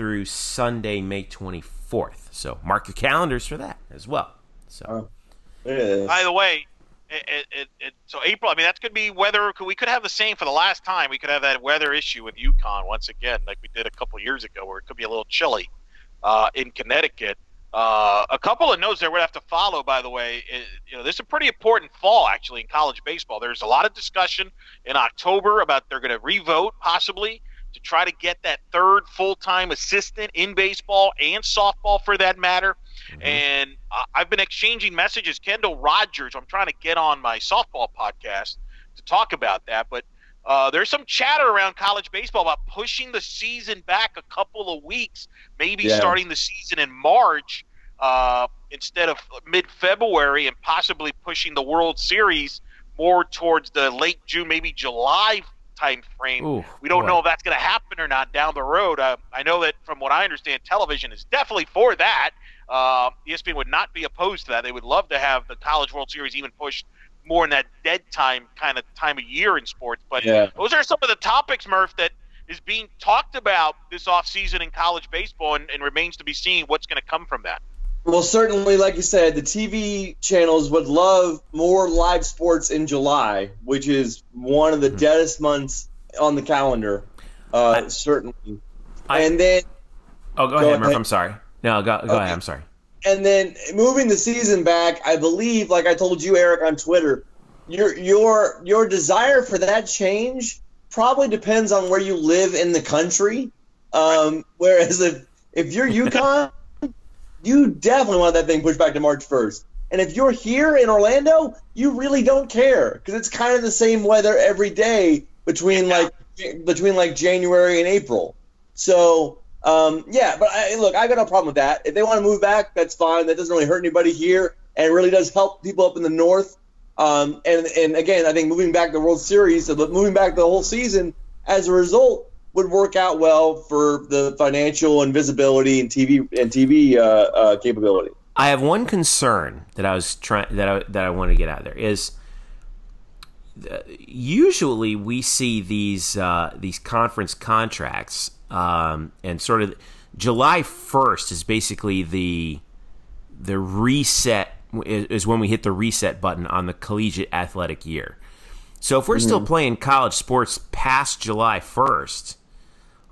through Sunday, May 24th. So mark your calendars for that as well. So, uh, by the way, it, it, it, so April. I mean, that's going to be weather. We could have the same for the last time. We could have that weather issue with UConn once again, like we did a couple years ago, where it could be a little chilly uh, in Connecticut. Uh, a couple of notes there we have to follow, by the way. It, you know, this is a pretty important fall actually in college baseball. There's a lot of discussion in October about they're going to revote possibly to try to get that third full-time assistant in baseball and softball for that matter. Mm-hmm. And uh, I've been exchanging messages. Kendall Rogers, I'm trying to get on my softball podcast to talk about that, but uh, there's some chatter around college baseball about pushing the season back a couple of weeks, maybe yeah. starting the season in March uh, instead of mid-February, and possibly pushing the World Series more towards the late June, maybe July time frame. Ooh, we don't boy. know if that's going to happen or not down the road. Uh, I know that from what I understand, television is definitely for that. Uh, ESPN would not be opposed to that. They would love to have the College World Series even pushed more in that dead time kind of time of year in sports. But yeah. those are some of the topics, Murph, that is being talked about this offseason in college baseball, and, and remains to be seen what's going to come from that. Well, certainly, like you said, the TV channels would love more live sports in July, which is one of the mm-hmm. deadest months on the calendar. Uh, I, certainly. I, and then. Oh, go, go ahead, Murph. I'm sorry. No, go, go okay. ahead. I'm sorry. And then moving the season back, I believe, like I told you, Eric, on Twitter, your your your desire for that change probably depends on where you live in the country. Um, whereas if if you're [laughs] UConn, you definitely want that thing pushed back to March 1st. And if you're here in Orlando, you really don't care because it's kind of the same weather every day between like between like January and April. So um, yeah, but I, look, I got no problem with that. If they want to move back, that's fine. That doesn't really hurt anybody here, and it really does help people up in the north. Um, and and again, I think moving back the World Series, but moving back the whole season as a result would work out well for the financial and visibility and TV and TV uh, uh, capability. I have one concern that I was trying that I that I want to get out there is usually we see these uh, these conference contracts um, and sort of July first is basically the the reset is when we hit the reset button on the collegiate athletic year. So if we're mm-hmm. still playing college sports past July 1st,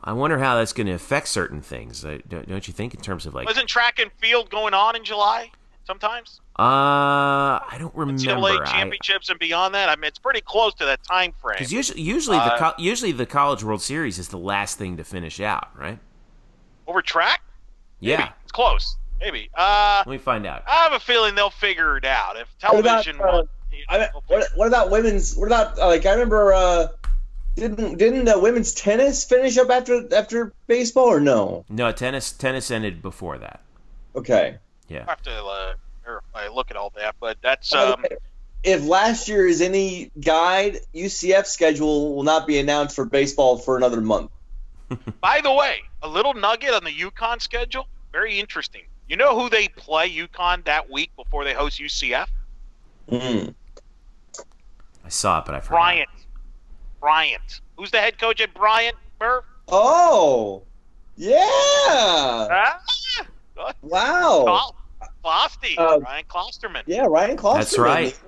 I wonder how that's going to affect certain things. Don't you think in terms of like Wasn't track and field going on in July sometimes? Uh, I don't remember. NCAA championships I, and beyond that. I mean, it's pretty close to that time frame. Because usually, usually uh, the usually the College World Series is the last thing to finish out, right? Over track? Yeah, Maybe. it's close. Maybe. Uh, Let me find out. I have a feeling they'll figure it out. If television, what about, uh, I mean, what, what, about women's? What about like I remember? Uh, didn't didn't uh, women's tennis finish up after after baseball or no? No, tennis tennis ended before that. Okay. Yeah. I have to uh, I look at all that, but that's um, if last year is any guide, UCF schedule will not be announced for baseball for another month. [laughs] By the way, a little nugget on the UConn schedule, very interesting. You know who they play UConn that week before they host UCF? Mm. I saw it, but I forgot. Bryant. Bryant. Who's the head coach at Bryant, Murph? Oh, yeah. Ah, wow. Closty, uh, Ryan Klosterman. Yeah, Ryan Klosterman. That's right.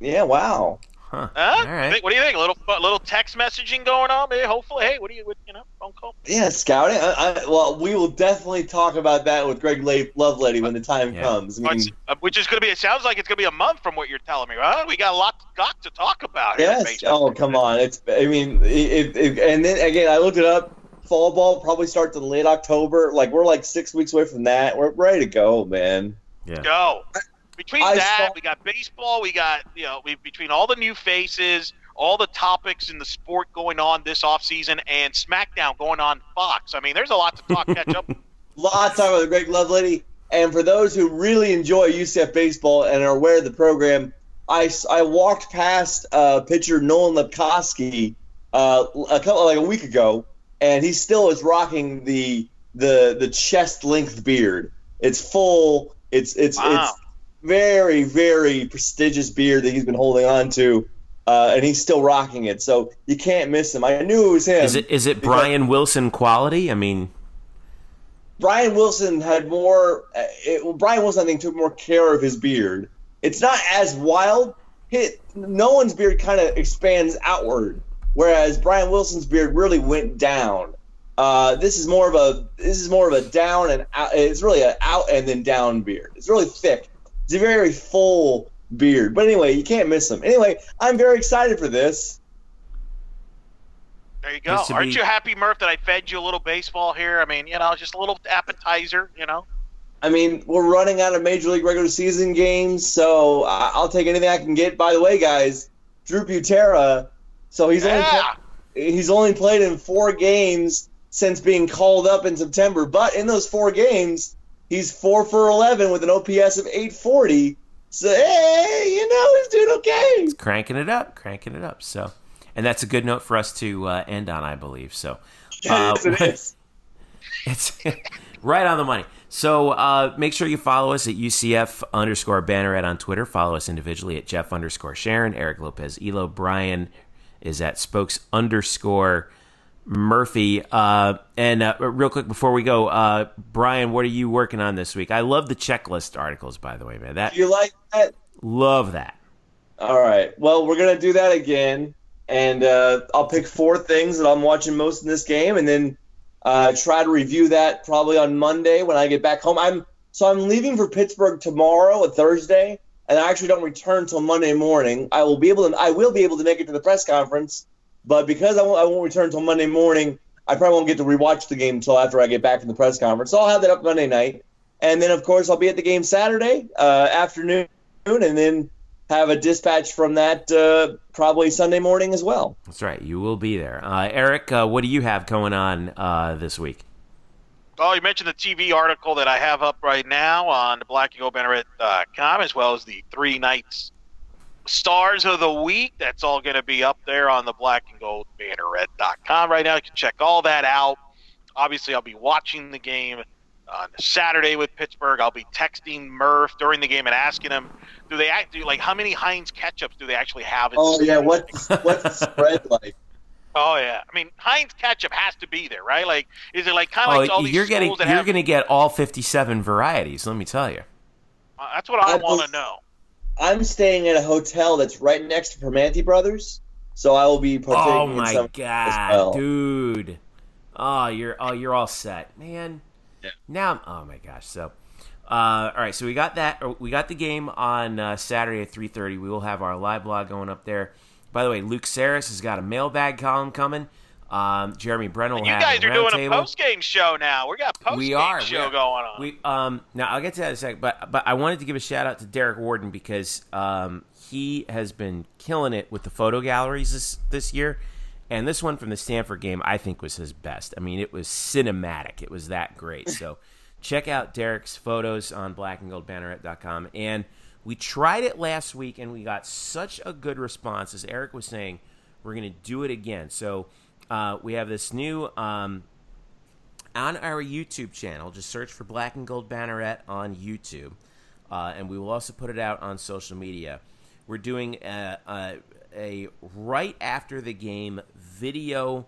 Yeah, wow. Huh. All right. What do you think? A little, a little text messaging going on. Maybe, hopefully, hey, what do you, what, you know, phone call? Yeah, scouting. I, I, well, we will definitely talk about that with Greg Lovelady when the time yeah. comes. I mean, uh, which is going to be. It sounds like it's going to be a month from what you're telling me. Right? We got a lot, got to talk about. Yes. Oh, come on. It's. I mean, it, it, and then again, I looked it up. Fall ball probably starts in late October. Like we're like six weeks away from that. We're ready to go, man. Yeah. Go. Between I that, saw- we got baseball. We got you know, we between all the new faces, all the topics in the sport going on this off season, and SmackDown going on Fox. I mean, there's a lot to talk catch up. [laughs] Lots of talk Greg Lovelady. And for those who really enjoy UCF baseball and are aware of the program, I, I walked past uh, pitcher Nolan Lepkowski uh, a couple like a week ago, and he still is rocking the the the chest length beard. It's full. It's it's wow. it's very very prestigious beard that he's been holding on to, uh, and he's still rocking it. So you can't miss him. I knew it was him. Is it is it Brian Wilson quality? I mean, Brian Wilson had more. Uh, it, well, Brian Wilson I think took more care of his beard. It's not as wild. Hit no one's beard kind of expands outward, whereas Brian Wilson's beard really went down. Uh, this is more of a this is more of a down and out. It's really an out and then down beard. It's really thick. It's a very full beard. But anyway, you can't miss him. Anyway, I'm very excited for this. There you go. Aren't be... you happy, Murph, that I fed you a little baseball here? I mean, you know, just a little appetizer. You know. I mean, we're running out of major league regular season games, so I'll take anything I can get. By the way, guys, Drew Butera, so he's yeah. only he's only played in four games since being called up in September. But in those four games, he's four for 11 with an OPS of 840. So, hey, you know, he's doing okay. He's cranking it up, cranking it up. So, and that's a good note for us to uh, end on, I believe. So, uh, [laughs] yes, it is. [laughs] it's right on the money. So uh, make sure you follow us at UCF underscore Banneret on Twitter. Follow us individually at Jeff underscore Sharon. Eric Lopez Elo. Brian is at Spokes underscore Murphy. Uh, and uh, real quick before we go, uh, Brian, what are you working on this week? I love the checklist articles, by the way, man. That you like that? Love that. All right. Well, we're gonna do that again, and uh, I'll pick four things that I'm watching most in this game, and then uh, try to review that probably on Monday when I get back home. I'm so I'm leaving for Pittsburgh tomorrow, a Thursday, and I actually don't return till Monday morning. I will be able to I will be able to make it to the press conference but because I won't, I won't return until Monday morning, I probably won't get to rewatch the game until after I get back from the press conference. So I'll have that up Monday night, and then of course I'll be at the game Saturday uh, afternoon, and then have a dispatch from that uh, probably Sunday morning as well. That's right, you will be there. Uh, Eric, uh, what do you have going on uh, this week? Oh, you mentioned the TV article that I have up right now on the blackandgoldbanneret.com, uh, as well as the three Knights stars of the week. That's all going to be up there on the black and gold banneret.com right now. You can check all that out. Obviously, I'll be watching the game on Saturday with Pittsburgh. I'll be texting Murph during the game and asking him, do they act, do like how many Heinz ketchups do they actually have? In oh yeah, what's what's the spread like? Oh yeah, I mean Heinz ketchup has to be there, right? Like, is it like kind of oh, like all these you're getting you're have... going to get all 57 varieties? Let me tell you. Uh, that's what I, I want to know. I'm staying at a hotel that's right next to Primanti Brothers, so I will be partaking oh my in some god, well. dude! Oh, you're oh you're all set, man. Yeah. Now, oh my gosh. So, uh, all right. So we got that. We got the game on uh, Saturday at three thirty. We will have our live blog going up there. By the way, Luke Saris has got a mailbag column coming. Um, Jeremy Brennan will you have guys are doing table. a post game show now. We got post game show we going on. We um now I'll get to that in a second, but but I wanted to give a shout out to Derek Warden because um he has been killing it with the photo galleries this this year. And this one from the Stanford game, I think, was his best. I mean, it was cinematic. It was that great. So, check out Derek's photos on blackandgoldbanneret.com. And we tried it last week, and we got such a good response. As Eric was saying, we're going to do it again. So, uh, we have this new um, on our YouTube channel. Just search for Black and Gold Banneret on YouTube, uh, and we will also put it out on social media. We're doing a, a, a right after the game video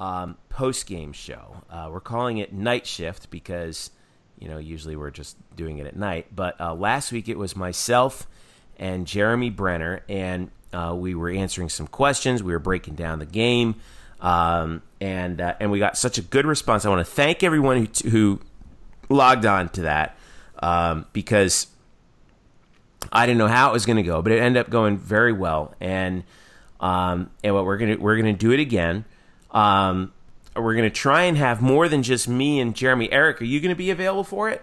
um, post game show. Uh, we're calling it Night Shift because you know usually we're just doing it at night. But uh, last week it was myself and Jeremy Brenner, and uh, we were answering some questions. We were breaking down the game. Um, and uh, and we got such a good response. I want to thank everyone who, who logged on to that um, because I didn't know how it was going to go, but it ended up going very well. And um, and what we're gonna we're gonna do it again. Um, we're gonna try and have more than just me and Jeremy. Eric, are you going to be available for it?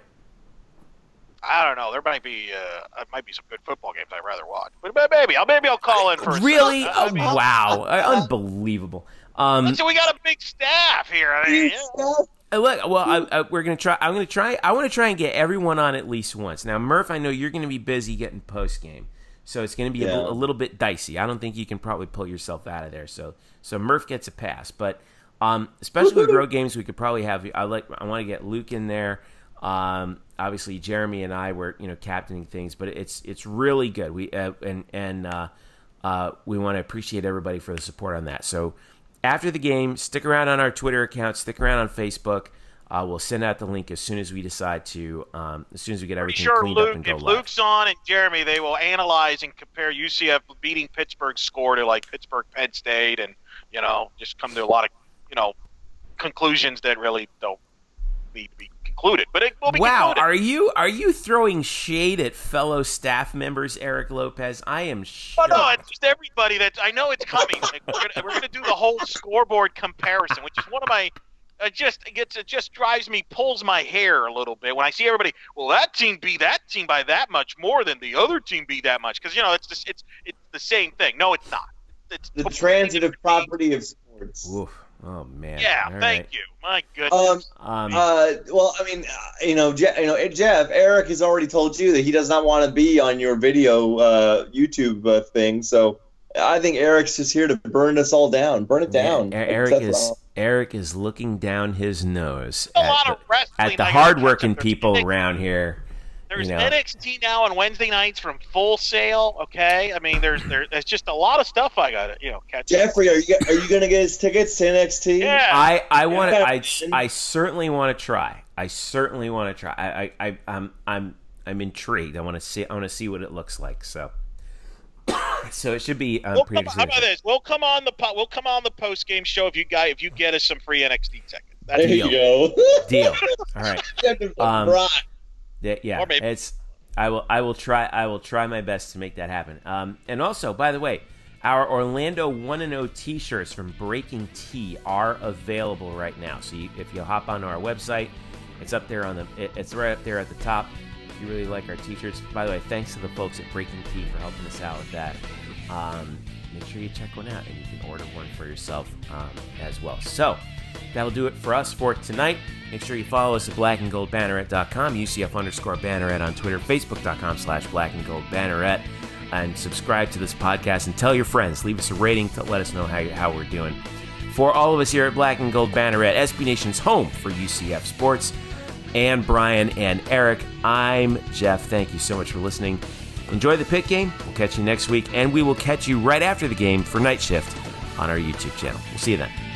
I don't know. There might be uh, might be some good football games I'd rather watch, but maybe I'll maybe I'll call in for really. Oh, wow, unbelievable. Um, so we got a big staff here. I mean, yeah. Uh, look, well, I, I, we're gonna try. I'm gonna try. I want to try and get everyone on at least once. Now, Murph, I know you're gonna be busy getting post game, so it's gonna be yeah. a, a, little bit dicey. I don't think you can probably pull yourself out of there. So, so Murph gets a pass, but um, especially with road games, we could probably have. I like. I want to get Luke in there. Um, obviously, Jeremy and I were you know captaining things, but it's it's really good. We uh, and and uh, uh, we want to appreciate everybody for the support on that. So after the game, stick around on our Twitter account, stick around on Facebook. Uh, we'll send out the link as soon as we decide to, um, as soon as we get everything sure cleaned Luke, up and go if live. Luke's on and Jeremy, they will analyze and compare UCF beating Pittsburgh's score to like Pittsburgh Penn State, and you know, just come to a lot of you know conclusions that really don't need to be concluded. But it will be wow, concluded. are you are you throwing shade at fellow staff members, Eric Lopez? I am. Shocked. Oh no, it's just everybody that I know it's coming. Like, we're, gonna, we're gonna do the whole scoreboard comparison, which is one of my. It just it gets it just drives me pulls my hair a little bit when I see everybody. Well, that team beat that team by that much more than the other team beat that much because you know it's just it's it's the same thing. No, it's not. It's the transitive property of sports. Oof. Oh man! Yeah, All thank right. you. My goodness. Um, um, uh, well, I mean, uh, you know, Je- you know, Jeff, Eric has already told you that he does not want to be on your video uh, YouTube uh, thing. So I think Eric's just here to burn us all down, burn it down. Yeah, Eric is Eric is looking down his nose at the, at the hardworking people around here. There's there's you know. NXT now on Wednesday nights from Full Sail. Okay, I mean there's there, there's just a lot of stuff I got to you know catch. up Jeffrey, are you are you gonna get his tickets to NXT? Yeah. I I want to. I I certainly want to try. I certainly want to try. I I I I'm I'm I'm intrigued. I want to see. I want to see what it looks like. So. [coughs] So it should be um, We'll pretty come, how about this? We'll come on the po- we'll come on the post game show if you guy if you get us some free NXT tickets. That's There Deal. you go. Deal. [laughs] All right. Um, right. Yeah, yeah. Or maybe- It's I will I will try I will try my best to make that happen. Um, and also, by the way, our Orlando one and zero T-shirts from BreakingT are available right now. So you, if you hop onto our website, it's up there on the it, it's right up there at the top. If you really like our T-shirts, by the way, thanks to the folks at Breaking Tea for helping us out with that. Um, make sure you check one out, and you can order one for yourself um, as well. So. That'll do it for us for tonight. Make sure you follow us at blackandgoldbanneret.com, UCF underscore banneret on Twitter, facebook.com slash blackandgoldbanneret, and subscribe to this podcast and tell your friends. Leave us a rating to let us know how, how we're doing. For all of us here at Black and Gold Banneret, SB Nation's home for UCF sports, and Brian and Eric, I'm Jeff. Thank you so much for listening. Enjoy the pit game. We'll catch you next week, and we will catch you right after the game for Night Shift on our YouTube channel. We'll see you then.